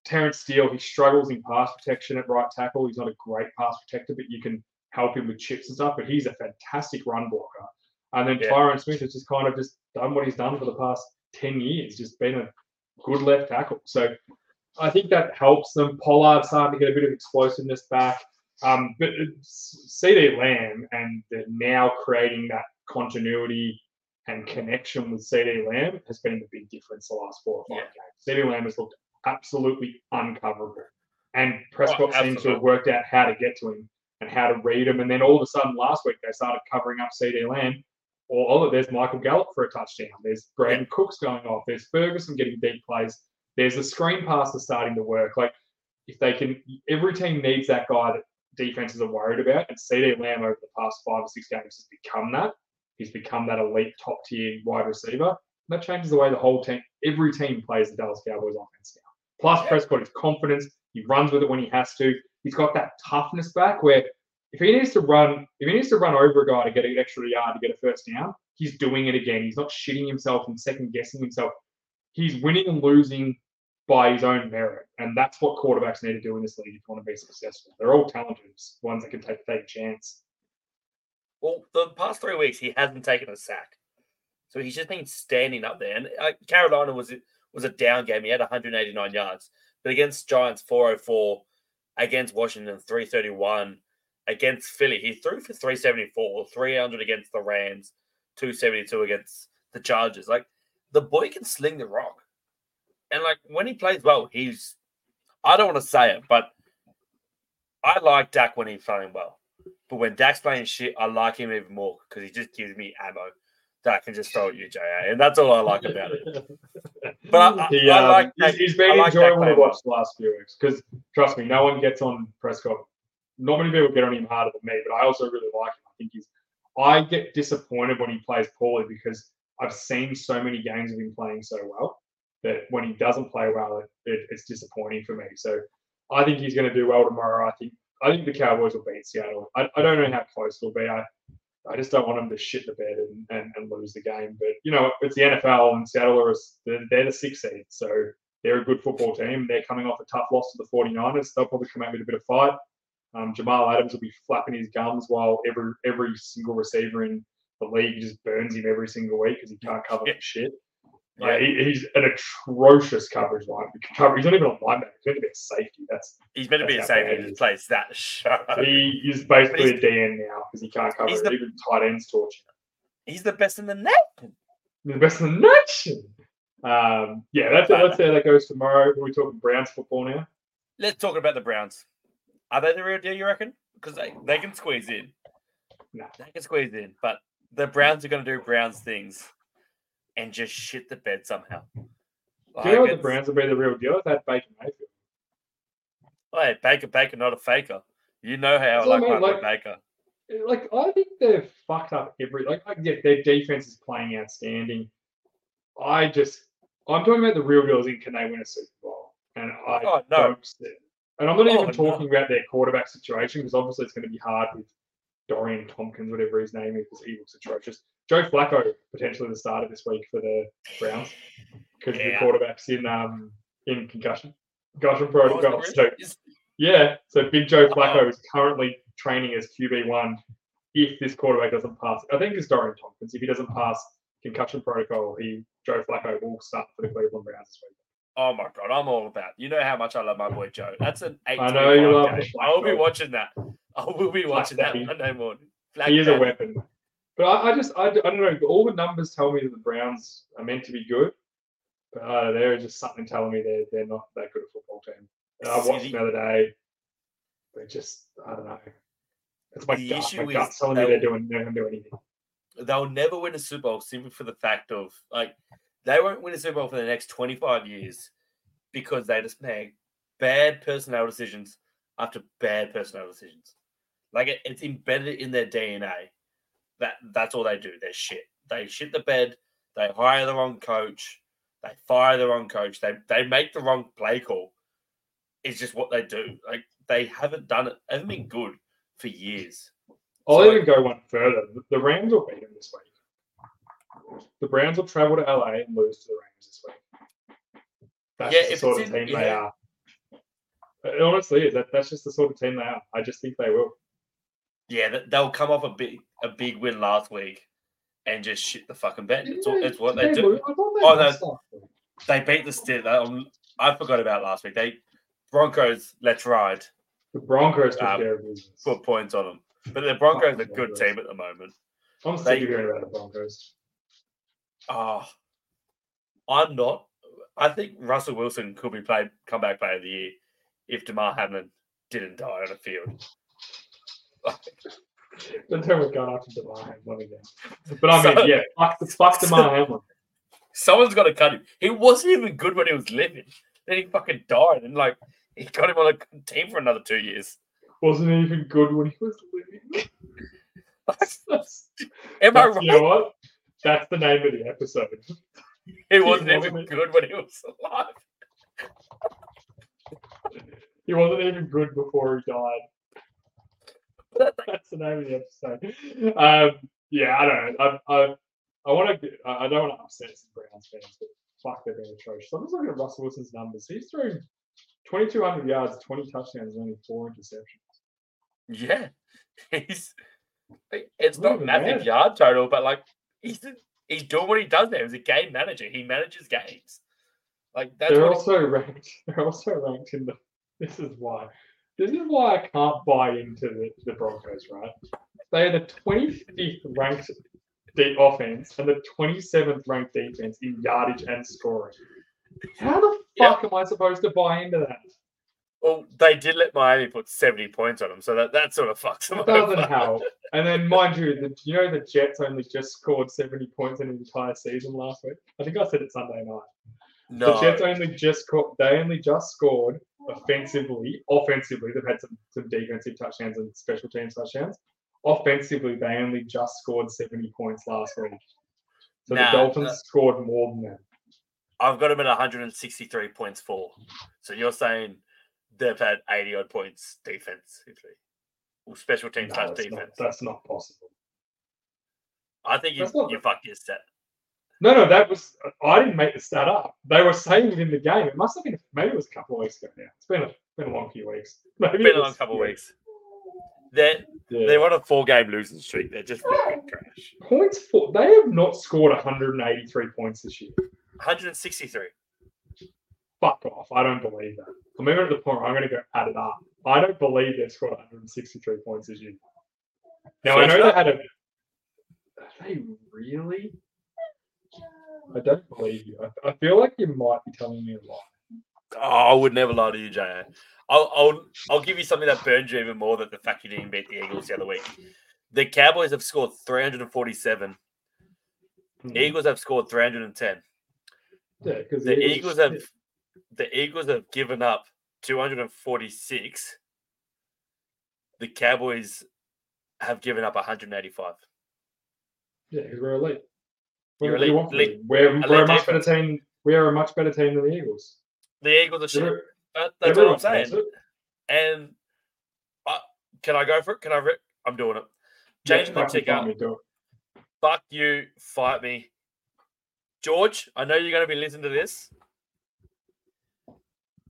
Terence Steele, he struggles in pass protection at right tackle. He's not a great pass protector, but you can help him with chips and stuff. But he's a fantastic run blocker. And then yeah. Tyron Smith has just kind of just done what he's done for the past 10 years, just been a good left tackle. So I think that helps them. Pollard's starting to get a bit of explosiveness back. Um, but CeeDee Lamb and they're now creating that continuity and connection with CeeDee Lamb has been the big difference the last four or five yeah. games. CeeDee Lamb has looked absolutely uncoverable. And oh, Prescott oh, seems to have worked out how to get to him and how to read him. And then all of a sudden last week they started covering up CeeDee Lamb or oh, there's Michael Gallup for a touchdown. There's Brandin Cooks going off. There's Ferguson getting deep plays. There's the screen pass that's starting to work. Like if they can, every team needs that guy that defenses are worried about. And CeeDee Lamb over the past five or six games has become that. He's become that elite top tier wide receiver. That changes the way the whole team, every team plays the Dallas Cowboys offense now. Plus, Prescott is confidence. He runs with it when he has to. He's got that toughness back where if he needs to run, if he needs to run over a guy to get an extra yard to get a first down, he's doing it again. He's not shitting himself and second guessing himself. He's winning and losing by his own merit, and that's what quarterbacks need to do in this league if you want to be successful. They're all talented, ones that can take take a chance. Well, the past three weeks he hasn't taken a sack, so he's just been standing up there. And uh, Carolina was was a down game. He had 189 yards, but against Giants 404, against Washington 331, against Philly he threw for 374, 300 against the Rams, 272 against the Chargers. Like the boy can sling the rock, and like when he plays well, he's. I don't want to say it, but I like Dak when he's playing well. But when Dak's playing shit, I like him even more because he just gives me ammo that I can just throw at you, JA. And that's all I like about it. But I, he, I, I um, like he's, he's been I like enjoyable to watch the last few weeks because trust me, no one gets on Prescott. Not many people get on him harder than me, but I also really like him. I think he's. I get disappointed when he plays poorly because I've seen so many games of him playing so well that when he doesn't play well, it, it, it's disappointing for me. So I think he's going to do well tomorrow. I think I think the Cowboys will beat Seattle. I, I don't know how close it'll be. I I just don't want them to shit the bed and, and, and lose the game. But you know, it's the NFL and Seattle are they're, they're the sixth seed, so they're a good football team. They're coming off a tough loss to the 49ers. They'll probably come out with a bit of fight. Um, Jamal Adams will be flapping his gums while every every single receiver in the league just burns him every single week because he can't cover for shit. Yeah, he, he's an atrocious coverage line. He's not even a linebacker. He's meant to be a safety. That's He's meant to be a That's how bad safety he plays that show. he is basically a DN now because he can't cover he's it. the- Even tight ends torture. He's the best in the nation. the best in the nation. Um, yeah, that's that's how that goes tomorrow. Are we talking Browns football now? Let's talk about the Browns. Are they the real deal, you reckon? Because they, they can squeeze in. No. They can squeeze in. But the Browns are going to do Browns things and just shit the bed somehow. Do you know the Browns will be the real deal if they Baker Mayfield? Hey, Baker, Baker, not a faker. You know how I like I mean, my like- Baker. Like I think they've fucked up every like I get their defense is playing outstanding. I just I'm talking about the real deal is in can they win a Super Bowl? And I Oh, no. don't see. And I'm not Oh, even no. talking about their quarterback situation because obviously it's going to be hard with Dorian Tompkins, whatever his name is, because he looks atrocious. Joe Flacco potentially the starter this week for the Browns because the Yeah. quarterback's in um in concussion concussion protocol. So yeah, so Big Joe Flacco Oh. is currently training as QB one. If this quarterback doesn't pass, I think it's Dorian Tompkins. If he doesn't pass concussion protocol, he Joe Flacco will start for the Cleveland Browns this week. Oh my god, I'm all about. You know how much I love my boy Joe. That's an eight. I know you love game. the Flacco. I will be watching that. I will be watching that Daddy. Monday morning. he is a weapon. But I, I just I, I don't know. All the numbers tell me that the Browns are meant to be good, but uh, there is just something telling me they're they're not that good a football team. And I watched the other day. They just I don't know. It's my The gut. issue My gut's telling me they're doing they're going to do anything. They'll never win a Super Bowl simply for the fact of like they won't win a Super Bowl for the next 25 years because they just make bad personnel decisions after bad personnel decisions. Like it, it's embedded in their DNA. That that's all they do. They're shit. They shit the bed. They hire the wrong coach. They fire the wrong coach. They they make the wrong play call. It's just what they do. Like they haven't done it. Haven't been good for years. I'll So, even go one further. The- Rams will beat them this week. The Browns will travel to LA and lose to the Rams this week. That's Yeah, the sort of in- team they yeah. are. It honestly is. That, that's just the sort of team they are. I just think they will. Yeah, they'll come off a big a big win last week and just shit the fucking bed. It's, all, it's what they do. They Oh, week. They beat the Steelers. Um, I forgot about last week. They Broncos. Let's ride. The Broncos Um, care of business. Put points on them. But the Broncos are a good team at the moment. I'm sick they- of hearing about the Broncos. Oh, I'm not. I think Russell Wilson could be played comeback player of the year if Damar Hamlin didn't die on a field. Don't tell me what's going after Damar Hamlin again. But I mean, So- yeah, fuck, fuck Damar Hamlin. Someone's got to cut him. He wasn't even good when he was living. Then he fucking died, and like he got him on a team for another two years. Wasn't even good when he was living. Am I That's, right? You know what? That's the name of the episode. He wasn't wasn't even good when he was alive. He wasn't even good before he died. That- That's the name of the episode. Um, yeah, I don't know. I, I, I want to. I don't want to upset some Browns fans, but fuck, they've been atrocious. I'm just looking at Russell Wilson's numbers. He's thrown 2,200 yards, 20 touchdowns, and only four interceptions. Yeah, he's. It's not massive bad. yard total, but like he's he's doing what he does now. He's a game manager. He manages games. Like that's they're also ranked. They're also ranked in the. This is why. This is why I can't buy into the, the Broncos. Right? They are the 25th ranked de- offense and the 27th ranked defense in yardage and scoring. How the fuck am I supposed to buy into that? Well, they did let Miami put seventy points on them, so that that sort of fucks them It doesn't over. help. And then, mind you, the, you know the Jets only just scored 70 points in an entire season last week. I think I said it Sunday night. The Jets only just scored. They only just scored offensively. Offensively, they've had some, some defensive touchdowns and special teams touchdowns. Offensively, they only just scored 70 points last week. So Nah, the Dolphins nah. scored more than that. I've got them at one hundred and sixty-three points for. So you're saying they've had eighty odd points defensively, or special teams No, touch that's, not, defense. that's not possible. I think you you fucked your set. No, no, that was. I didn't make the stat up. They were saying it in the game. It must have been. Maybe it was a couple of weeks ago now. It's been a, been a long few weeks. Maybe It's it been a long was- couple of weeks. They're Yeah. they're on a four game losing streak. They're just fucking trash. points for they have not scored 183 points this year. 163. Fuck off. I don't believe that. I'm even at the point where I'm going to go add it up. I don't believe they've scored 163 points this year. Now, I know it they up. had a. They really? I don't believe you. I, I feel like you might be telling me a lie. Oh, I would never lie to you, Jay. I'll, I'll I'll give you something that burns you even more than the fact you didn't beat the Eagles the other week. The Cowboys have scored 347. Hmm. Eagles have scored 310. Yeah, because The Eagles have the Eagles have given up 246. The Cowboys have given up 185. Yeah, because we're elite. You're do you elite- want from elite- me? We're, elite we're a much better team. We are a much better team than the Eagles. The Eagles are shit. That- That's what I'm saying. And I, can I go for it? Can I? Re- I'm doing it. Yeah, my ticker. Fuck you. Fight me. George, I know you're going to be listening to this.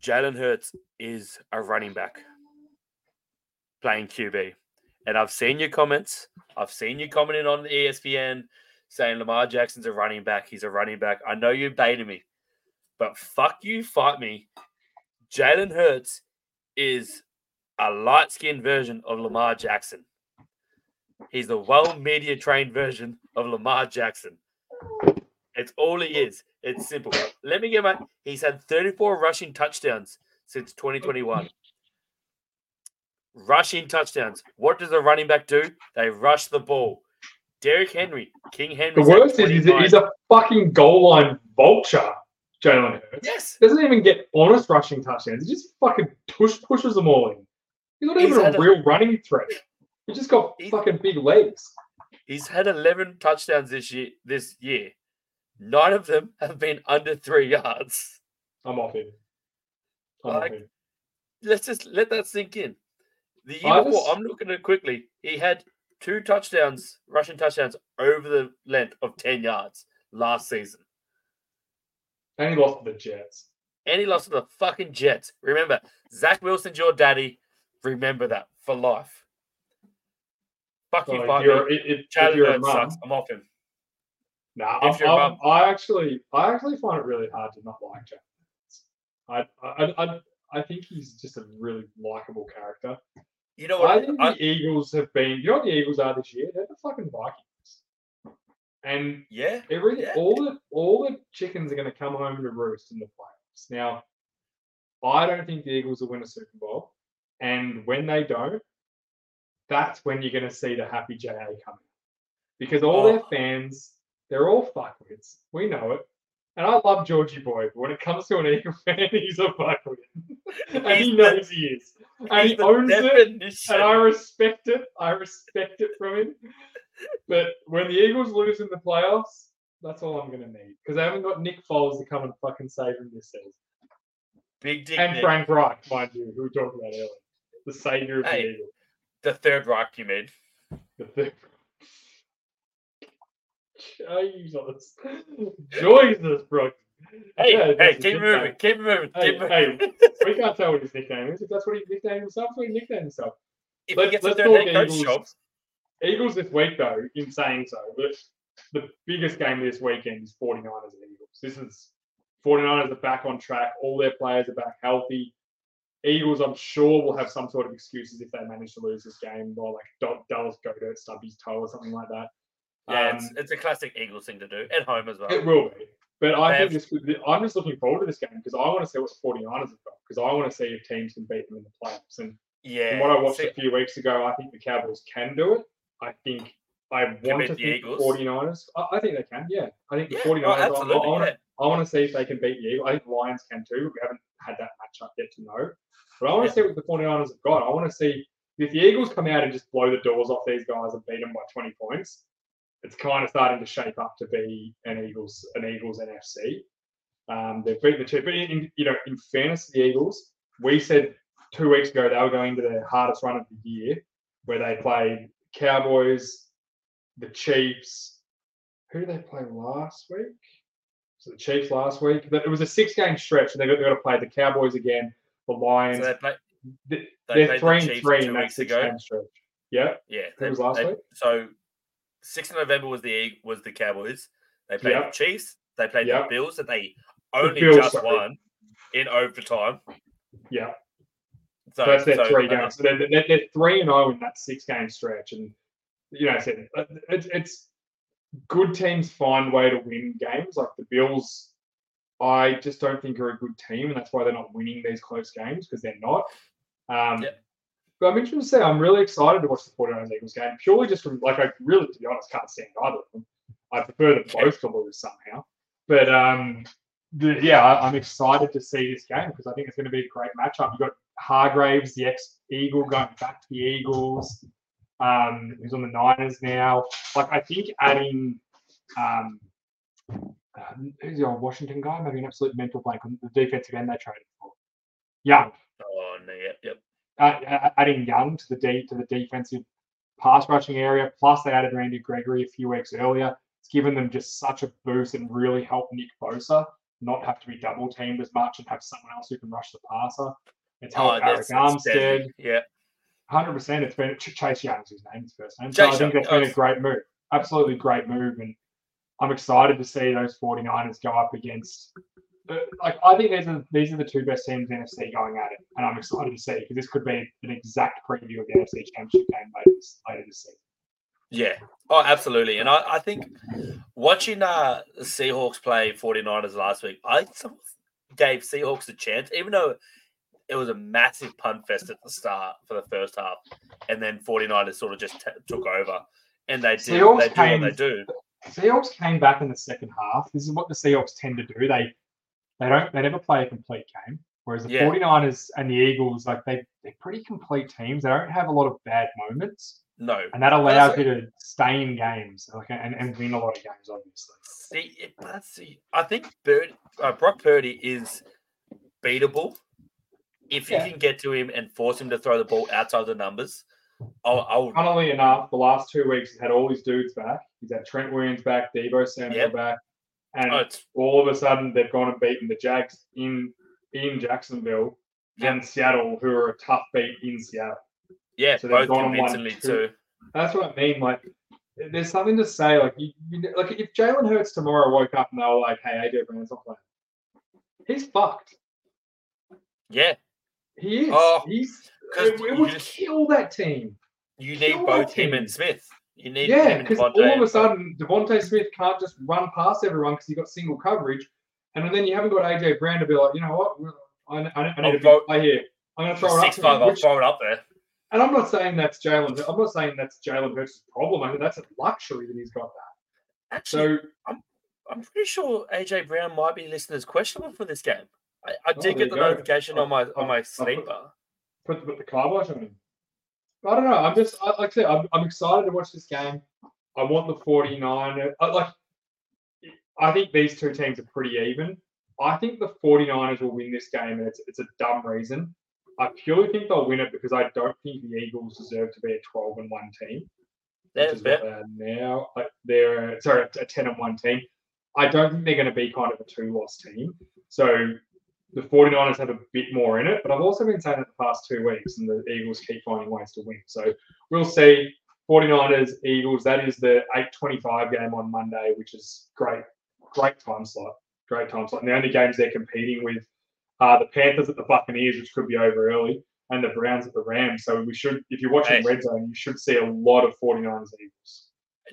Jalen Hurts is a running back playing QB. And I've seen your comments. I've seen you commenting on the ESPN saying Lamar Jackson's a running back. He's a running back. I know you baited me, but fuck you, fight me. Jalen Hurts is a light skinned version of Lamar Jackson. He's the well media trained version of Lamar Jackson. It's all he is. It's simple. Let me get my. He's had 34 rushing touchdowns since 2021. Rushing touchdowns. What does a running back do? They rush the ball. Derrick Henry, King Henry. The worst is he's a, he's a fucking goal line vulture, Jalen Hurts. yes. Doesn't even get honest rushing touchdowns. He just fucking push, pushes them all in. He's not He's even a a- real running threat. He's just got He's- fucking big legs. He's had 11 touchdowns this year. This year, nine of them have been under three yards. I'm off him. I'm Like, off him. Let's just let that sink in. The year before, I'm looking at it quickly. He had two touchdowns, rushing touchdowns over the length of 10 yards last season. And he lost to the Jets. And he lost to the fucking Jets. Remember, Zach Wilson's your daddy. Remember that for life. Fuck So you, you're, you're a sucks. I'm off him. nah, if I'm, I'm. I actually, I actually find it really hard to not like Jack. I, I, I, I think he's just a really likable character. You know what? I think the I- Eagles have been. You know what the Eagles are this year? They're the fucking Vikings. And yeah. every Yeah. all the all the chickens are going to come home to roost in the playoffs. Now, I don't think the Eagles will win a Super Bowl, and when they don't, that's when you're going to see the happy JA coming, because all their Oh. fans, they're all fuckwits. We know it. And I love Georgie Boy, but when it comes to an Eagle fan, he's a fuckwit. and he He's the- knows he is. And he owns it and I respect it. I respect it from him. but when the Eagles lose in the playoffs, that's all I'm going to need because I haven't got Nick Foles to come and fucking save them this season. Big dick. And Nick. Frank Reich, mind you, who we talked about earlier, the savior of Hey. the Eagles. The third Reich you made. The third. Jesus, Jesus, bro. Hey, Yeah, hey, keep moving, keep moving, Hey, keep moving. hey, we can't tell what his nickname is. If that's what he nicknamed himself, what he nicknamed himself. if let's- he gets let's talk Eagles. job, Eagles this week, though, in saying so, but the biggest game this weekend is 49ers and Eagles. This is 49ers are back on track. All their players are back healthy. Eagles, I'm sure, will have some sort of excuses if they manage to lose this game, or like Dal- Dallas go to stub his toe or something like that. yeah, Um, it's, it's a classic Eagles thing to do at home as well. It will be. But I think this could, I'm just looking forward to this game because I want to see what the 49ers have got because I want to see if teams can beat them in the playoffs. And yeah, from what I watched a few weeks ago, I think the Cowboys can do it. I think I want to the think Eagles? 49ers. I, I think they can, yeah. I think the yeah, 49ers, oh, I, I, want yeah. to, I want to see if they can beat the Eagles. I think the Lions can too. We haven't had that matchup yet to know. But I want Yeah. to see what the 49ers have got. I want to see if the Eagles come out and just blow the doors off these guys and beat them by 20 points. It's kind of starting to shape up to be an Eagles, an Eagles NFC. Um, they've beaten the two, but in, you know, in fairness to the Eagles, we said two weeks ago they were going to their hardest run of the year, where they played Cowboys, the Chiefs. Who did they play last week? So the Chiefs last week. But It was a six-game stretch, and they got, they got to play the Cowboys again, the Lions. So they play, They- they They're three the and three in that weeks ago. six-game stretch. Yeah, Yeah, Who was last they- week? So, sixth of November was the was the Cowboys. They played Yep. the Chiefs. They played Yep. the Bills that they only Bills, just sorry. won in overtime. yeah. So, So that's their so, three uh, games. So they're, they're, they're three and zero in that six game stretch, and you know, I said uh, it's it's good teams find way to win games. Like the Bills, I just don't think are a good team, and that's why they're not winning these close games because they're not. Um, Yep. But I'm interested to say I'm really excited to watch the 49ers Eagles game purely just from like I really, to be honest, can't stand either of them. I prefer them both to lose somehow. But um, the, yeah, I, I'm excited to see this game because I think it's going to be a great matchup. You've got Hargraves, the ex Eagle, going back to the Eagles. Um, on the Niners now. Like I think adding um, uh, who's the old Washington guy? Maybe an absolute mental blank on the defensive end they traded for. Young. Oh no, yep. Adding Young to the D to the defensive pass rushing area. Plus they added Randy Gregory a few weeks earlier. It's given them just such a boost and really helped Nick Bosa not have to be double teamed as much and have someone else who can rush the passer. It's Oh, helped Arik that's, that's Armstead. Yeah, Hundred percent. It's been Chase Young's his name, his first name. So I Chase think Young, that's been a oh. great move. Absolutely great move, and I'm excited to see those 49ers go up against. Uh, Like I think these are these are the two best teams in the NFC going at it, and I'm excited to see because this could be an exact preview of the NFC Championship game later this, later this season. yeah. Oh, absolutely. And I, I think watching uh the Seahawks play 49ers last week, I gave Seahawks a chance, even though it was a massive pun fest at the start for the first half, and then 49ers sort of just t- took over. And they did Seahawks they do came- what they do. Seahawks came back in the second half. This is what the Seahawks tend to do. They they don't they never play a complete game. Whereas the Yeah. 49ers and the Eagles, like they they're pretty complete teams. They don't have a lot of bad moments. No. and that allows you to stay in games like, and, and win a lot of games, obviously. See, let's see. I think Bird, uh, Brock Purdy is beatable if you Yeah. can get to him and force him to throw the ball outside the numbers. I'll, I'll Funnily enough, the last two weeks he's had all his dudes back. He's had Trent Williams back, Deebo Samuel Yep. back, and oh, all of a sudden they've gone and beaten the Jags in in Jacksonville Yep. and Seattle, who are a tough beat in Seattle. yeah, So they've both gone and won convincingly too. That's what I mean. Like, there's something to say. Like, you, you like if Jalen Hurts tomorrow woke up and they were like, "Hey, AJ Brown's not playing," he's fucked. Yeah, He is. Oh, he's it, it would just- kill that team. you need Kill both him team. and Smith. You need Yeah, because all of a sudden DeVonta Smith can't just run past everyone because he got single coverage, and then you haven't got AJ Brown to be like, you know what, I, I, I need I'll a vote- play here. I'm going to throw it up. six to five. I'll throw it up there. and I'm not saying that's Jalen. I'm not saying that's Jalen Hurts' problem. I mean, that's a luxury that he's got that. Actually, So I'm pretty sure AJ Brown might be listed as questionable for this game. I, I Oh, did get the go. notification on my on my sleeper. put, put the car wash on him. I don't know. I'm just I, like I said, I'm, I'm excited to watch this game. I want the 49. I, like, I think these two teams are pretty even. I think the 49ers will win this game, and it's, it's a dumb reason. I purely think they'll win it because I don't think the Eagles deserve to be a 12 and 1 team. That's is what now. They're sorry, a 10 and 1 team. I don't think they're going to be kind of a two loss team. So the 49ers have a bit more in it, but I've also been saying it the past two weeks, and the Eagles keep finding ways to win. So we'll see. 49ers, Eagles, that is the 8.25 game on Monday, which is great, great time slot. Great time slot. And the only games they're competing with are the Panthers at the Buccaneers, which could be over early, and the Browns at the Rams. So we should, if you're watching Hey. Red Zone, you should see a lot of 49ers Eagles.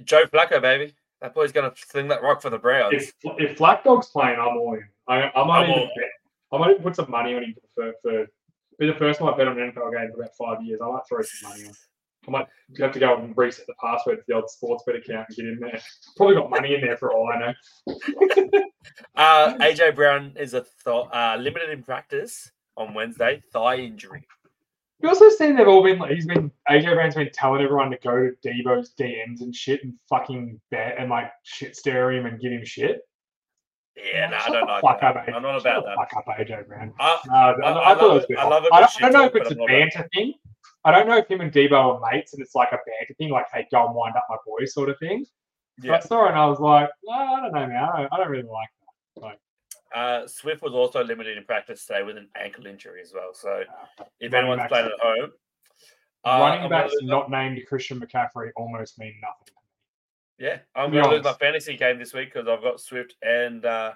Joe Flacco, baby. That boy's gonna sling that rock for the Browns. If, if Black Dog's playing, I'm all in. I, I might I'm even all- bet. I might even put some money on him for, for be the first time I've bet on an NFL game for about five years. I might throw some money on. I might have to go and reset the password to the old sports bet account and get in there. Probably got money in there for all I know. Uh, AJ Brown is a th- uh, limited in practice on Wednesday, thigh injury. You also seen they've all been like he's been AJ Brown's been telling everyone to go to Deebo's DMs and shit and fucking bet and like shit stare him and give him shit. Yeah, no, I don't like that. up, I'm not about that. Fuck up, AJ Brown. I, No, I, I, I, I love it. I love it. I don't, don't know if it's a a I'm about banter thing. I don't know if him and Deebo are mates and it's like a banter thing, like, hey, go and wind up my boy sort of thing. But I saw it and I was like, no, I don't know, man. I don't, I don't really like Uh, Swift was also limited in practice today with an ankle injury as well. So if anyone's playing at home, that. uh, Running backs not named Christian McCaffrey almost mean nothing. Yeah, I'm going to lose my fantasy game this week because I've got Swift and uh,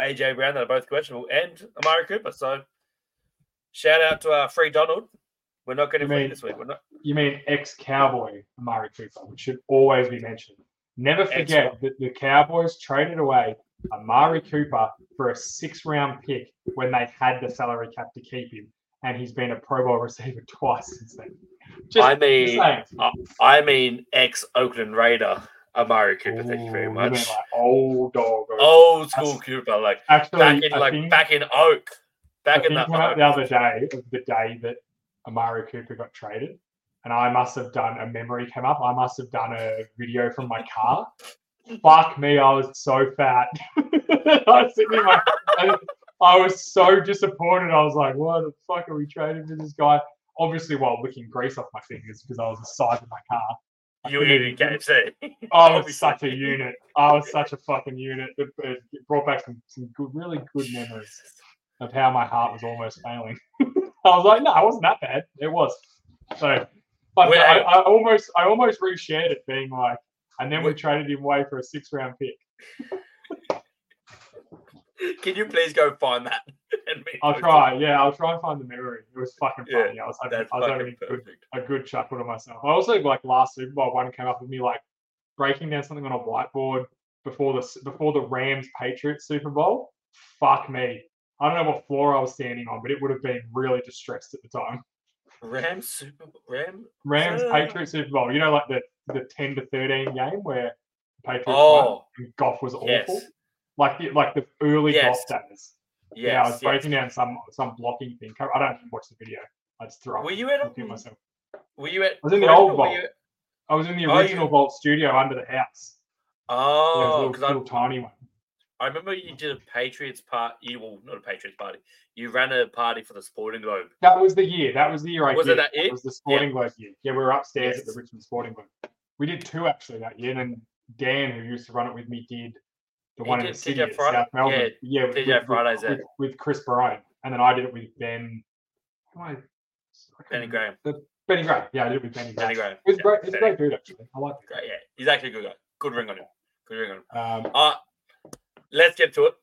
AJ Brown that are both questionable and Amari Cooper. So shout out to our Free Donald. We're not getting You free mean- this week. We're not. You mean ex-Cowboy Amari Cooper, which should always be mentioned. Never forget that the Cowboys traded away Amari Cooper for a six-round pick when they had the salary cap to keep him, and he's been a Pro Bowl receiver twice since then. Just I mean. I mean, ex Oakland Raider Amari Cooper. Thank you very Ooh, much. like old dog. Old school That's- Cooper, like Actually, back in I like think, back in Oak, I back in think the Oak. the other day of the day that Amari Cooper got traded, and I must have done a memory came up. I must have done a video from my car. Fuck me, I was so fat. I was sitting in my, I was so disappointed. I was like, "What the fuck are we trading for this guy?" Obviously, while licking grease off my fingers because I was the size of my car. You were eating KFC. I was such a unit. I was such a fucking unit. It, it brought back some, some good, really good memories of how my heart was almost failing. I was like, no, it wasn't that bad. It was. So, but Wait, I, I almost, I almost reshared it, being like, and then we traded him away for a six-round pick. Can you please go find that? I'll try. Yeah, I'll try and find the memory. It was fucking Yeah, funny. I was having, I was having a good, a good chuckle to myself. I also like last Super Bowl one came up with me like breaking down something on a whiteboard before the before the Rams Patriots Super Bowl. Fuck me. I don't know what floor I was standing on, but it would have been really distressed at the time. Rams Super Ram. Rams Yeah. Uh. Patriots Super Bowl. You know, like the the ten to thirteen game where the Patriots oh. won Oh, and Goff was awful. yes. Like the like the early Yes. Days. Yes. yeah, I was yes. breaking down some some blocking thing. I don't even watch the video. I just threw up. Were you at at myself. Were you at? I was in the old vault. you- I was in the Oh, you- original Vault studio under the house. Yeah, it was a Oh, little, I, tiny one. I remember you did a Patriots part. You well, not a Patriots party. You ran a party for the Sporting Globe. That was the year. That was the year I Was did. it that year? was the Sporting Globe year. Yeah, we were upstairs at the Richmond Sporting Globe. We did two actually that year. And then Dan, who used to run it with me, did the He one in the city at Friday? South Melbourne. Yeah, with, TJ with- Friday's with, with, with Chris Barone. And then I did it with Ben. I- Benny. Graham. Benny Graham. Yeah, I did it with Benny Graham. Benny Graham. It's Yeah, great. It's a great dude actually. I like Great, yeah. He's actually a good guy. Good ring on him. Good ring on him. Um, Uh let's get to it.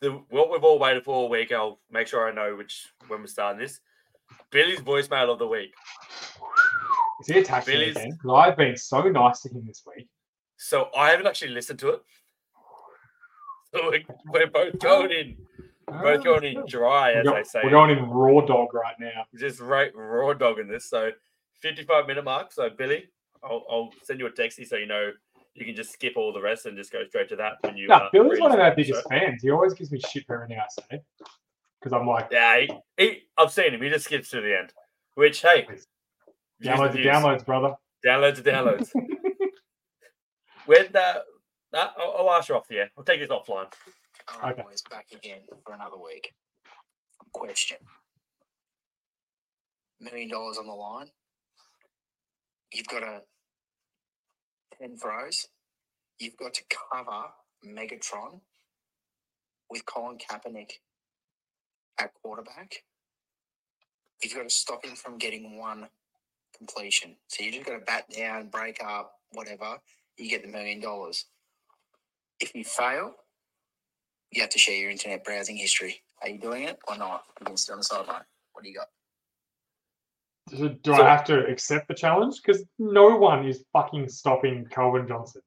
The what we've all waited for all week. I'll make sure I know which when we're starting this. Billy's voicemail of the week. is he attacking me again? I've been so nice to him this week. So I haven't actually listened to it. So we're, we're both going in, both Ah, going in dry, as go- they say. we're going in raw dog right now. just right raw dog in this. So 55 minute mark. So Billy, I'll, I'll send you a texty so you know you can just skip all the rest and just go straight to that when you. No, uh, Billy's one of our biggest So- fans. He always gives me shit for everything I say. Because I'm like, Yeah, he, he, I've seen him. He just skips to the end. Which hey, downloads the the downloads, brother. downloads the downloads. when that, uh, I'll, I'll ask you off the air. I'll take this offline. All right, Okay. boys, back again for another week. Question. Million dollars on the line. You've got a 10 throws. You've got to cover Megatron with Colin Kaepernick at quarterback. You've got to stop him from getting one completion. So you just got to bat down, break up, whatever. You get the million dollars. If you fail, you have to share your internet browsing history. Are you doing it or not? You can sit on the sideline. What do you got? Do, do So- I have to accept the challenge? Because no one is fucking stopping Calvin Johnson.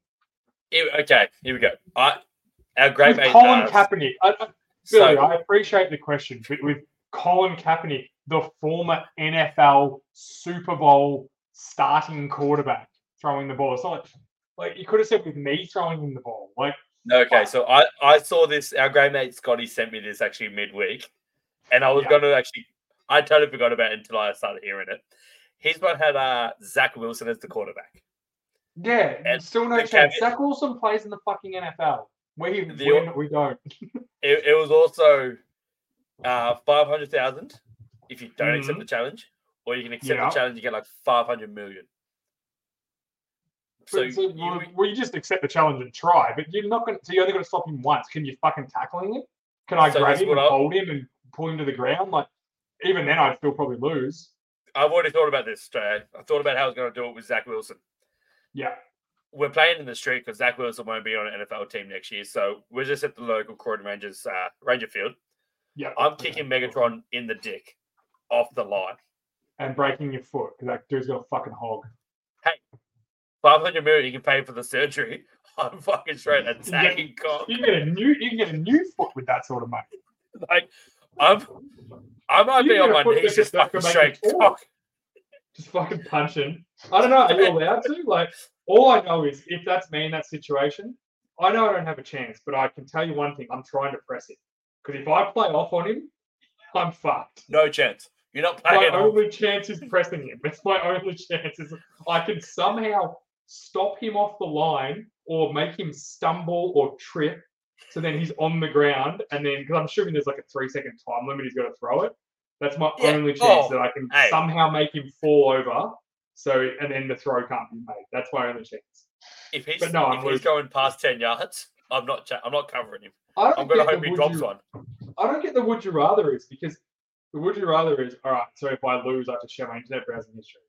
Here- okay, here we go. I, our great with mate. Colin uh, Kaepernick. I, I, so- I appreciate the question, but with Colin Kaepernick, the former NFL Super Bowl starting quarterback, throwing the ball, it's not like, like you could have said with me throwing him the ball. Like, Okay, so I, I saw this. Our great mate Scotty sent me this actually midweek, and I was Yeah. going to actually. I totally forgot about it until I started hearing it. He's one had uh, Zach Wilson as the quarterback. yeah, And still no chance. caveat- Zach Wilson plays in the fucking NFL. We The- win, we don't. It, it was also uh, five hundred thousand if you don't accept Mhm. the challenge, or you can accept Yeah. the challenge. You get like five hundred million. So, So, so you- well, well, you just accept the challenge and try, but you're not going. to So you're only going to stop him once. Can you fucking tackling him? Can I So grab him and what I- hold him and pull him to the ground? Like, even then, I'd still probably lose. I've already thought about this. Trey. I thought about how I was going to do it with Zach Wilson. Yeah. we're playing in the street because Zach Wilson won't be on an NFL team next year. So we're just at the local Croydon Rangers uh, Ranger Field. Yeah. I'm kicking Megatron in the dick off the line. and breaking your foot because that dude's got a fucking hog. 500 million you can pay for the surgery. I'm fucking straight attacking cock. You can get a new, you can get a new foot with that sort of money. Like, I'm, I might You be on my knees just fucking straight make you talk. cock. Just fucking punching. I don't know. Are you allowed to? Like, all I know is if that's me in that situation, I know I don't have a chance. But I can tell you one thing: I'm trying to press it because if I play off on him, I'm fucked. No chance. You're not playing. off. only chance is pressing him. It's my only chance. Is I can somehow stop him off the line or make him stumble or trip. So then he's on the ground, and then because I'm assuming there's like a three second time limit, he's got to throw it. That's my Yeah. only oh, chance Oh, that I can hey. somehow make him fall over. So and then the throw can't be made. That's my only chance. If he's, But no, I'm if he's going past 10 yards, I'm not. I'm not covering him. I don't I'm going to get hope the he drops you- one. I don't get the would you rather is because the would you rather is all right. So if I lose, I have to share my internet browsing history.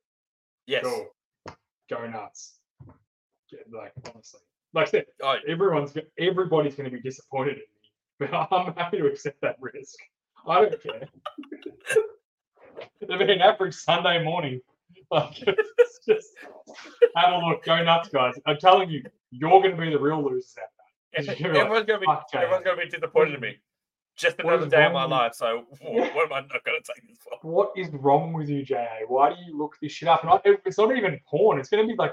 Yes. Cool. Go nuts. Like honestly, like I said, Oh, everyone's everybody's going to be disappointed in me, but I'm happy to accept that risk. I don't care. It'll be an average Sunday morning. Like, it's just have a look. Go nuts, guys. I'm telling you, you're going to be the real losers out there. You're like, everyone's going to be. "Fuck, Everyone's going to be disappointed in me. Just another day of my life. So what, what am I not going to take this for? What is wrong with you, JA? Why do you look this shit up? And I, it's not even porn. It's going to be like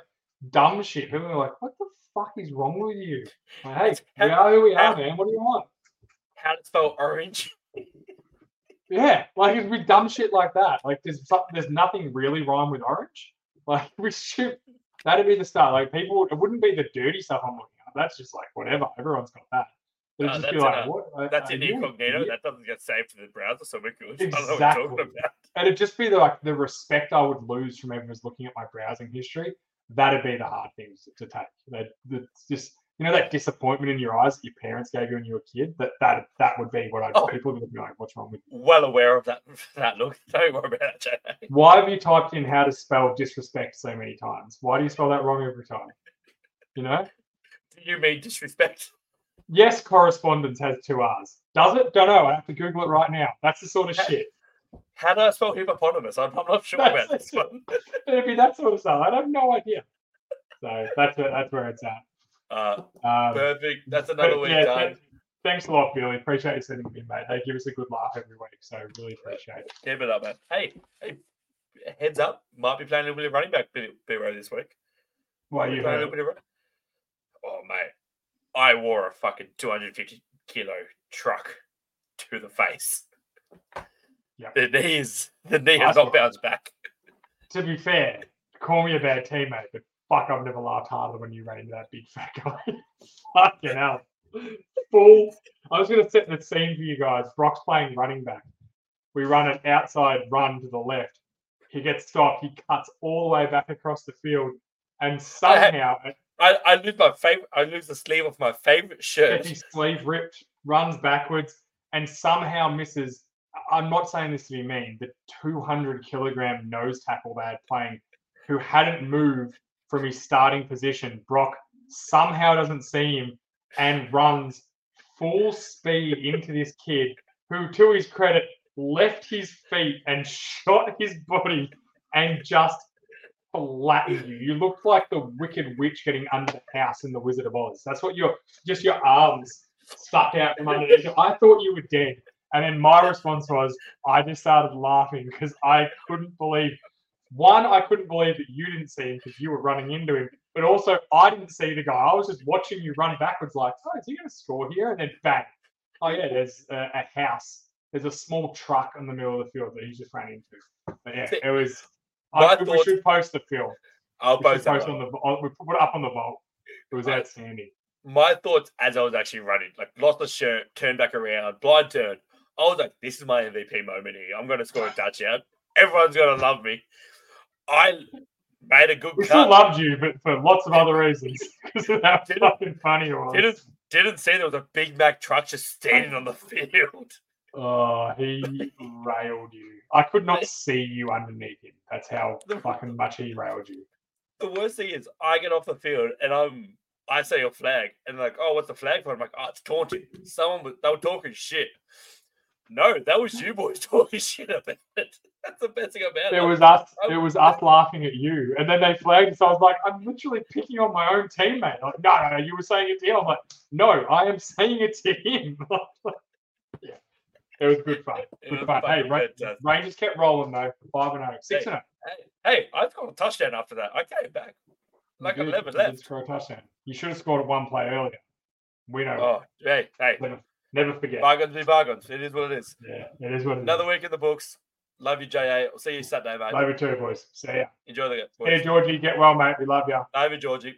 dumb shit. People are like, what the fuck is wrong with you? Like, hey, we are who we are, man. What do you want? How to spell orange? Yeah, like it'd be dumb shit like that. Like there's there's nothing really wrong with orange. Like we should that'd be the start. Like people, it wouldn't be the dirty stuff I'm looking at. That's just like whatever. Everyone's got that. It'd No, just be that's like a- what? uh, That's in an incognito. That doesn't get saved to the browser, so we're good. I don't know what you're Exactly. talking about. And it'd just be the, like the respect I would lose from everyone's looking at my browsing history. That'd be the hard things to take. That that's just you know that disappointment in your eyes that your parents gave you when you were a kid. That that that would be what I Oh. people would be like, what's wrong with you? Well aware of that. That look. Don't worry about that, Jay. Why have you typed in how to spell disrespect so many times? Why do you spell that wrong every time? You know? Do you mean disrespect? Yes, correspondence has two R's. Does it? Don't know. I have to Google it right now. That's the sort of shit. How do I spell hippopotamus? I'm, I'm not sure That's- about this one. It'd be that sort of stuff. I have no idea. So that's where, that's where it's at. Uh, Um, perfect. That's another week yeah, done. thanks a lot, Billy. Appreciate you sending me, mate. They give us a good laugh every week, so really appreciate it. Keep it up, man. Hey, hey, heads up. Might be playing a little bit of running back B-row this week. Why you playing a little bit of Oh, mate. I wore a fucking 250 kilo truck to the face. Yep. The knees, the knee I has not bounced back. To be fair, call me a bad teammate, but fuck, I've never laughed harder when you ran into that big fat guy. Fucking hell. Full. I was going to set the scene for you guys. Brock's playing running back. We run an outside run to the left. He gets stopped. He cuts all the way back across the field. And somehow, I, I lose my favorite. I lose the sleeve of my favorite shirt. gets his sleeve ripped, runs backwards, and somehow misses. I'm not saying this to be mean, but 200 kilogram nose tackle they had playing, who hadn't moved from his starting position. Brock somehow doesn't see him and runs full speed into this kid, who, to his credit, left his feet and shot his body and just flattened you. You looked like the Wicked Witch getting under the house in the Wizard of Oz. That's what your just your arms stuck out from underneath. I thought you were dead. And then my response was, I just started laughing because I couldn't believe one, I couldn't believe that you didn't see him because you were running into him. But also, I didn't see the guy. I was just watching you run backwards, like, oh, is he going to score here? And then bang. Oh, yeah, there's a, a house. There's a small truck in the middle of the field that he just ran into. But yeah, it was. I, we should post the film. I'll We post post on the. on- We put it up on the vault. It was Right. outstanding. my thoughts as I was actually running, like lost the shirt, turned back around, blind turn. I was like, this is my MVP moment here. I'm gonna score a touchdown. Everyone's gonna love me. I made a good We still loved you, but for lots of other reasons. Because of how Didn't- fucking funny it was. Didn't didn't see there was a Big Mack truck just standing on the field. Oh, he railed you. I could not see you underneath him. That's how fucking much he railed you. The worst thing is I get off the field and I'm I say a flag and like, oh, what's the flag for? I'm like, oh, it's taunting. Someone was they were talking shit. No, that was you boys talking shit about it. That's the best thing about it. It was us. It was us laughing at you, and then they flagged So I was like, I'm literally picking on my own teammate. Like, no, no, no, you were saying it to him. I'm like, no, I am saying it to him. yeah, it was good fun. Good fun. Hey, fucking Ra- uh, Rangers kept rolling though. Five and zero, six and zero. Hey, hey, I got a touchdown after that. I came back. Like You did- 11 you did left. Score a touchdown. You should have scored at one play earlier. We know. Oh, hey, hey. Never, forget. Bargains be bargains. It is what it is. Yeah, it is what it is. Another week in the books. Love you, JA. I'll see you Saturday, mate. Love you too, boys. See ya. Enjoy the game. Hey, Georgie, get well, mate. We love you. Love you, Georgie.